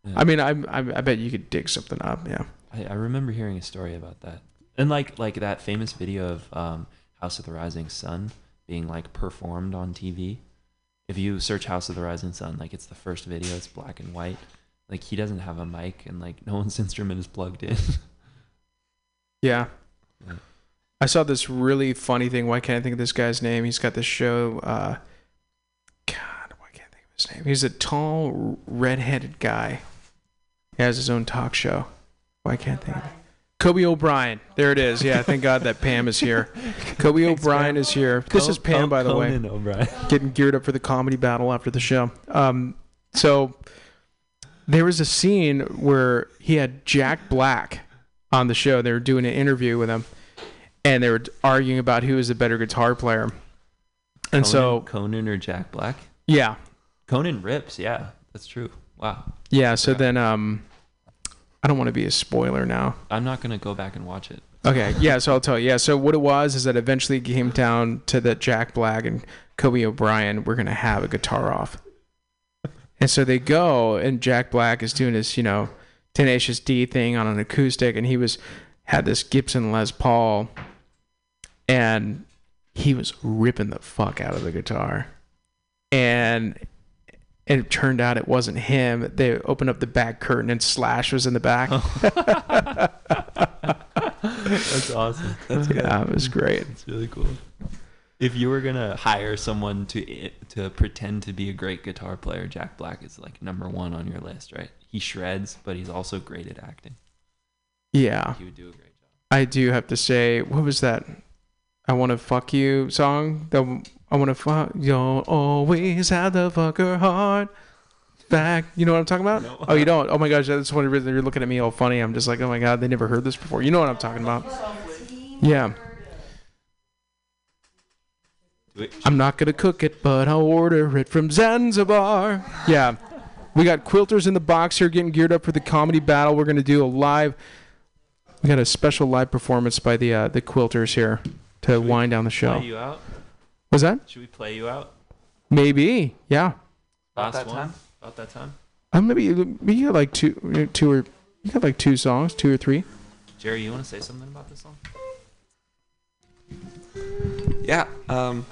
Yeah. I mean, I, I I bet you could dig something up. Yeah. I, I remember hearing a story about that. And like like that famous video of um, House of the Rising Sun being like performed on TV. If you search House of the Rising Sun, like it's the first video, it's black and white. Like he doesn't have a mic and like no one's instrument is plugged in. Yeah. Yeah. I saw this really funny thing. Why can't I think of this guy's name? He's got this show. Uh, God, why can't I think of his name? He's a tall, redheaded guy. He has his own talk show. Why can't think? Conan O'Brien. There it is. Yeah, thank God that Pam is here. Conan O'Brien is here. This is Pam, by the way O'Brien. getting geared up for the comedy battle after the show. Um, so there was a scene where he had Jack Black on the show. They were doing an interview with him, and they were arguing about who was the better guitar player. And so, Conan or Jack Black? yeah, Conan rips, yeah, that's true. Wow. yeah. So Yeah. then, um, I don't want to be a spoiler now. I'm not gonna go back and watch it. Okay, yeah, so I'll tell you. Yeah, so what it was is that eventually it came down to that Jack Black and Conan O'Brien were gonna have a guitar off, and so they go, and Jack Black is doing his, you know, Tenacious D thing on an acoustic, and he was had this Gibson Les Paul, and he was ripping the fuck out of the guitar, and. And it turned out it wasn't him. They opened up the back curtain and Slash was in the back. Oh. That's awesome. That's good. yeah, it was great. That's really cool. if you were gonna hire someone to to pretend to be a great guitar player, Jack Black is like number one on your list, right? He shreds, but he's also great at acting. Yeah. He would do a great job. I do have to say, what was that? I want to fuck you song. The I want to fuck. You'll always have the fucker heart back. You know what I'm talking about? No. Oh, you don't? Oh my gosh, that's one reason you're looking at me all funny. I'm just like, oh my god, they never heard this before. You know what I'm talking about? Yeah. I'm not gonna cook it, but I'll order it from Zanzibar. Yeah. We got quilters in the box here getting geared up for the comedy battle. We're gonna do a live we got a special live performance by the uh, the quilters here to wind down the show. Play? Was that? Should we play you out? Maybe. Yeah. About Last that one. time? About that time. Uh, maybe maybe you got like two two or you got like two songs, two or three. Jerry, you want to say something about this song? Yeah. Um,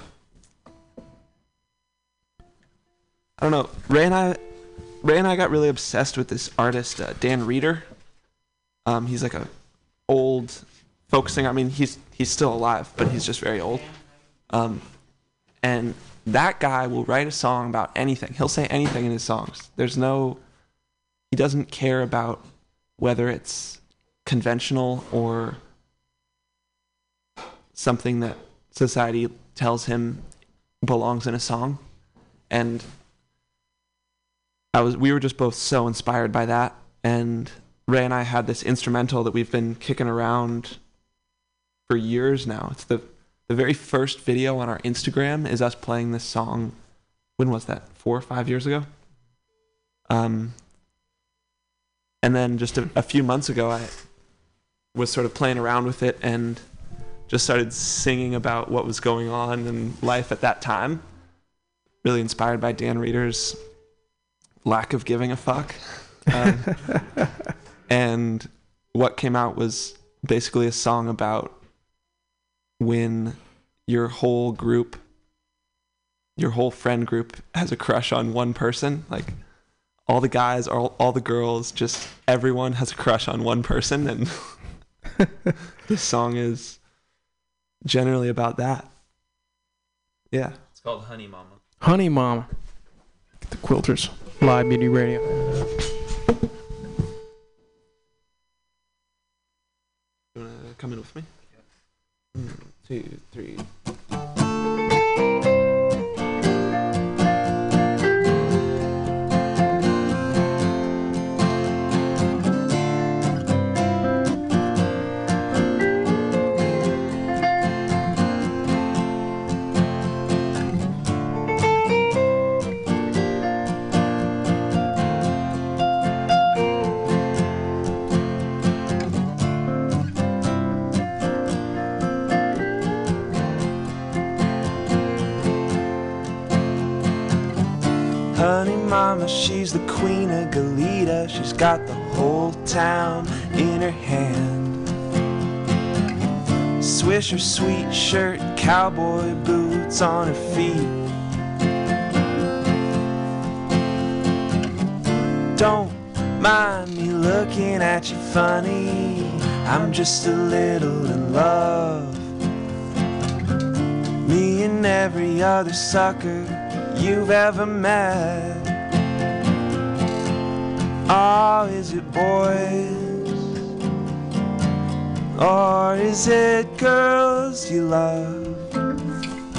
I don't know. Ray and I, Ray and I got really obsessed with this artist, uh, Dan Reeder. Um, he's like a old folk singer. I mean, he's he's still alive, but he's just very old. Um, and that guy will write a song about anything. He'll say anything in his songs. There's no. He doesn't care about whether it's conventional or something that society tells him belongs in a song and i was we were just both so inspired by that and ray and i had this instrumental that we've been kicking around for years now it's the the very first video on our instagram is us playing this song when was that four or five years ago um and then just a, a few months ago i was sort of playing around with it and just started singing about what was going on in life at that time. Really inspired by Dan Reeder's lack of giving a fuck. Um, and what came out was basically a song about when your whole group, your whole friend group has a crush on one person. Like all the guys, all, all the girls, just everyone has a crush on one person. And this song is generally about that. Yeah. It's called Honey Mama. Honey Mama. The Quilters. Live Mutiny Radio. You wanna come in with me? One, two, three. Honey mama, she's the queen of Galita. She's got the whole town in her hand. Swish her sweet shirt, cowboy boots on her feet. Don't mind me looking at you funny. I'm just a little in love. Me and every other sucker you've ever met. Oh, is it boys? Or is it girls you love?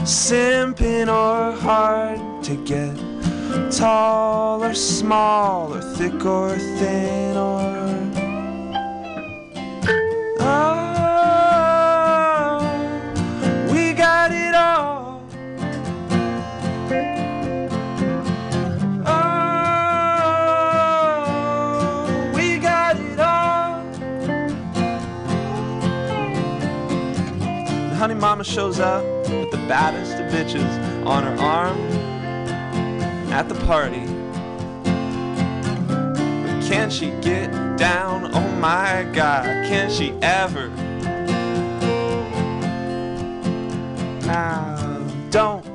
Simping or hard to get? Tall or small or thick or thin or honey mama shows up with the baddest of bitches on her arm at the party. But can she get down? Oh my god, can she ever? Now, don't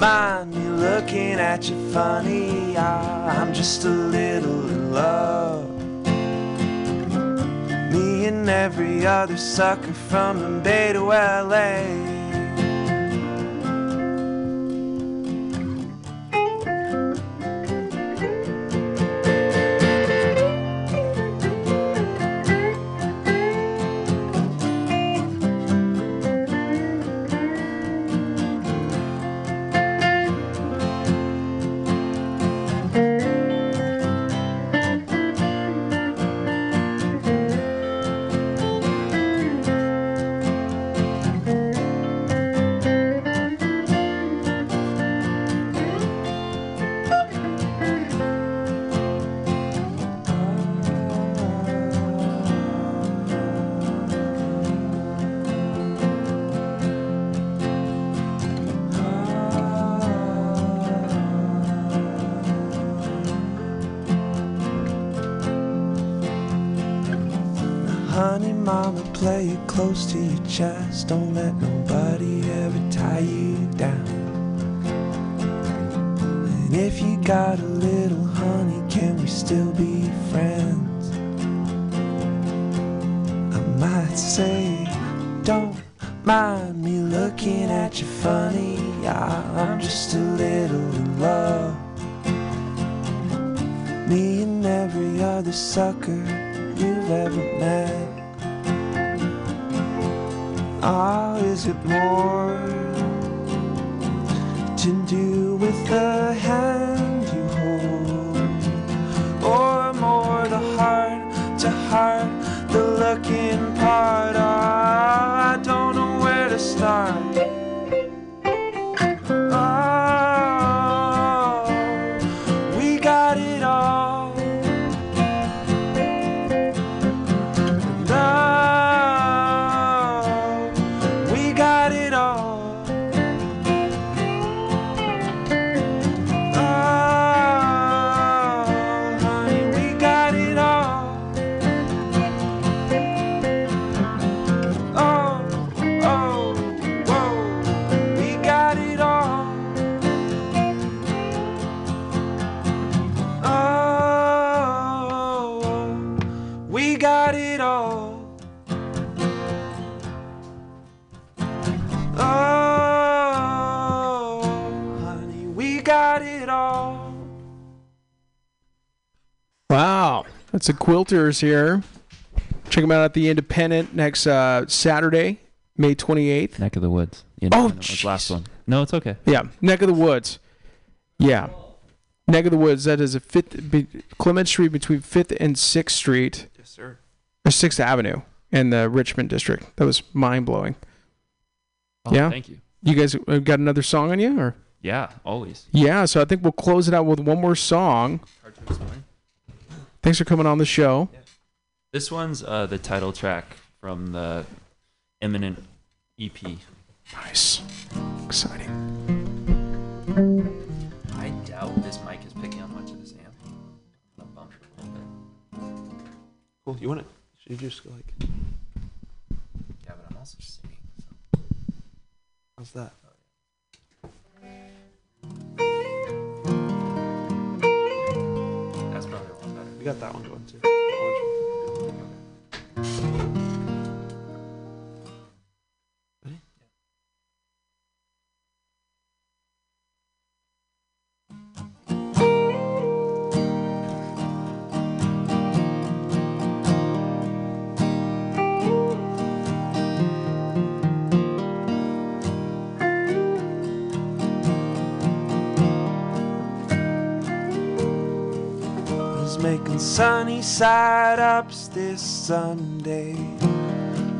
mind me looking at you funny. I'm just a little in love. Me and every other sucker from the Bay to LA. Wow, that's the Quilters here. Check them out at the Independent next uh, Saturday, May 28th. Neck of the woods. Oh, Independent was last one. No, it's okay. Yeah, neck of the woods. Yeah, neck of the woods. That is a fifth be, Clement Street between Fifth and Sixth Street Yes, sir. or Sixth Avenue in the Richmond district. That was mind blowing. Oh, Yeah? Thank you. You guys uh, got another song on you, or Yeah, always. yeah? So I think we'll close it out with one more song. Hard to explain. Thanks for coming on the show. This one's uh, the title track from the Imminent E EP. Nice, exciting. I doubt this mic is picking up much of this amp. I'm gonna bump it a little bit. Cool. You want it? Should you just go like, Yeah, but I'm also singing. So. how's that? We got that one going too. Side ups this Sunday.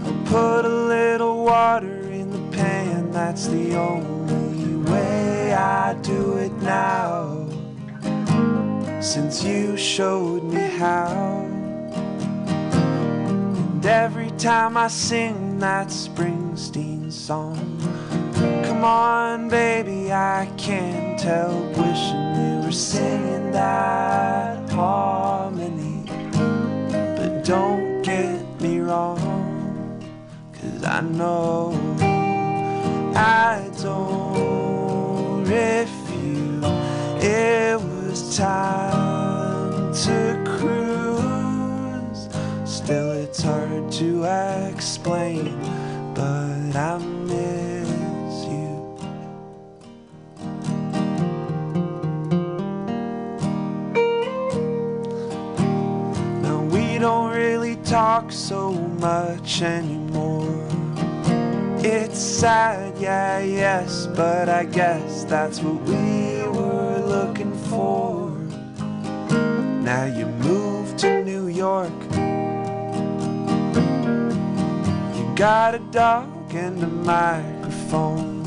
I'll put a little water in the pan, that's the only way I do it now. Since you showed me how. And every time I sing that Springsteen song, come on, baby, I can't help wishing you were singing that harmony. Don't get me wrong, cause I know I don't refuse. It was time to cruise. Still, it's hard to explain, but I miss don't really talk so much anymore. It's sad, yeah, yes, but I guess that's what we were looking for. Now you moved to New York. You got a dog and a microphone.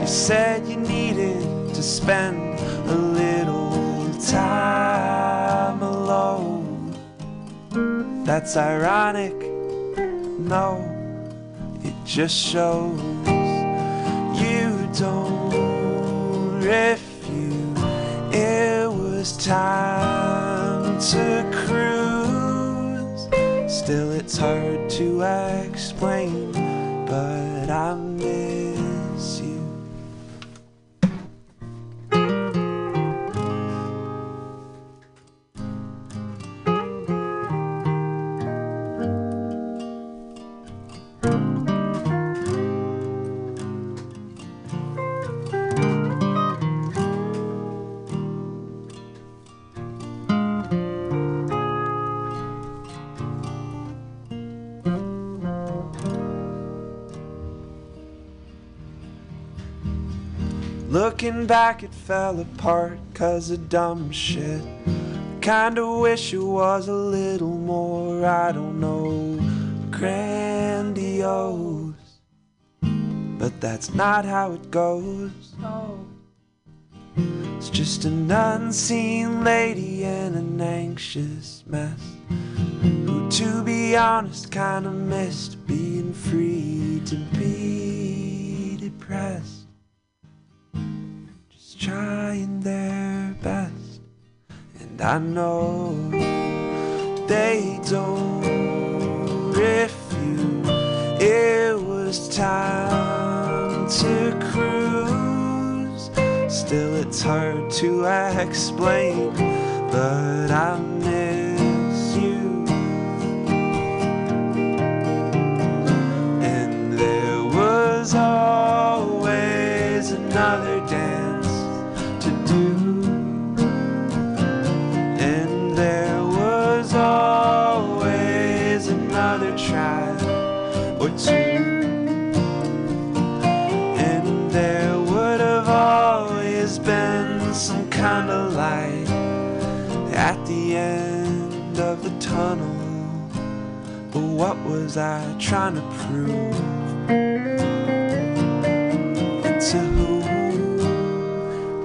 You said you needed to spend a little time alone. That's ironic. No, it just shows you don't refuse. It was time to cruise. Still, it's hard to explain, but I Back, it fell apart cause of dumb shit. Kinda wish it was a little more, I don't know, grandiose. But that's not how it goes. It's just an unseen lady in an anxious mess. Who, to be honest, kinda missed being free to be depressed trying their best. And I know they don't refute. It was time to cruise. Still, it's hard to explain, but I miss And there would have always been some kind of light at the end of the tunnel. But what was I trying to prove? to who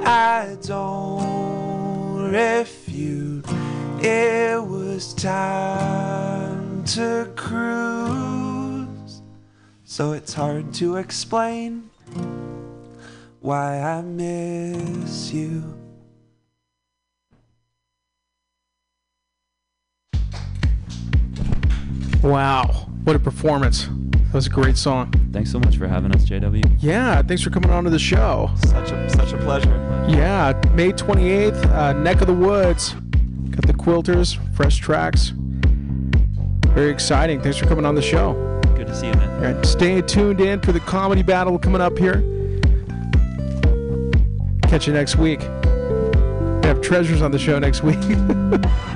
I don't refute. It was time to cruise, so it's hard to explain why I miss you. Wow, what a performance! That was a great song. Thanks so much for having us, JW. Yeah, thanks for coming on to the show. Such a such a pleasure. Yeah, May 28th, uh, Neck of the Woods. Got the Quilters, fresh tracks. Very exciting. Thanks for coming on the show. To see you, man. All right, stay tuned in for the comedy battle coming up here. Catch you next week. We have treasures on the show next week.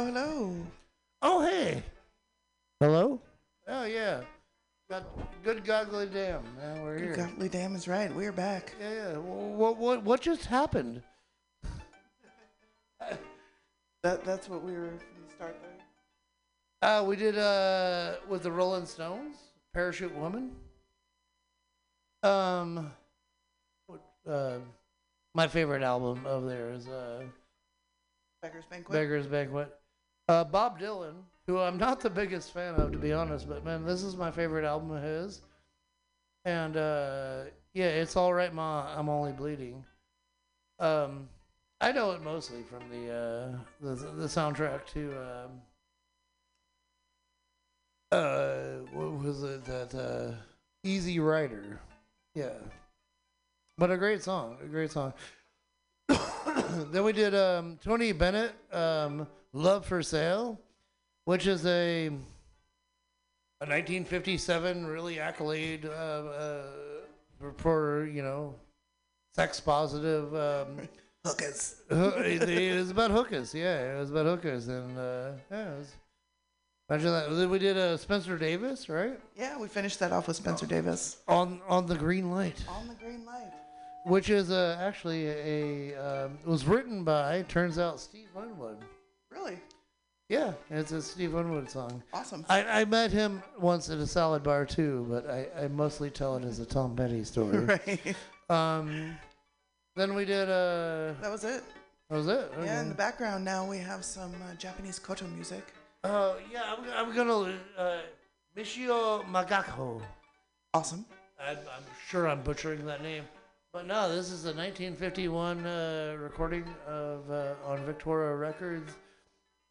Hello, hello. Oh, hey. Hello? Oh, yeah. Got good goggly dam. Now we're here. Godly damn is right. We're back. yeah, yeah. What, what, what just happened? That that's what we were from the start there. Uh, we did uh with the Rolling Stones, Parachute Woman. Um, uh, my favorite album of theirs, uh, Beggar's Banquet. Beggar's Banquet. Uh, Bob Dylan, who I'm not the biggest fan of, to be honest, but man, this is my favorite album of his. And uh, yeah, it's all right, Ma. I'm only bleeding. Um, I know it mostly from the uh, the the soundtrack to um, uh, what was it that uh, Easy Rider? Yeah, but a great song, a great song. then we did um, Tony Bennett, um, "Love for Sale," which is a a 1957 really accolade uh, uh, for, you know sex positive. Um, Hookers. It, was about hookers, yeah. It was about hookers, and uh, yeah, it was. Imagine that. We did uh, Spencer Davis, right? Yeah, we finished that off with Spencer Davis. On on the green light, On the green light. which is uh, actually a um, it was written by turns out Steve Winwood. Yeah, it's a Steve Winwood song. Awesome. I, I met him once at a salad bar too, but I, I mostly tell it as a Tom Petty story. right. Um, then we did uh, That was it. that was it. Yeah, in the background now we have some uh, Japanese koto music. Uh, yeah, I'm, I'm gonna uh, Michio Magako. Awesome. I, I'm sure I'm butchering that name, but no, this is a 1951 uh, recording of uh, on Victoria Records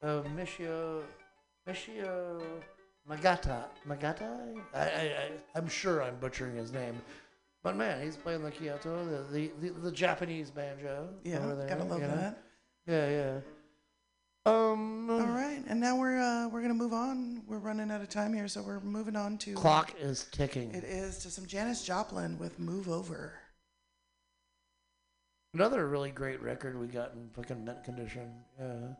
of Michio Michio Magata Magata. I, I, I I'm sure I'm butchering his name, but man, he's playing the Kyoto, the the, the, the Japanese banjo. Yeah, over there, gotta love you know? that. Yeah, yeah. Um, All right, and now we're uh, we're gonna move on. We're running out of time here, so we're moving on to clock is ticking. It is to some Janis Joplin with "Move Over." Another really great record we got in fucking mint condition. Yeah.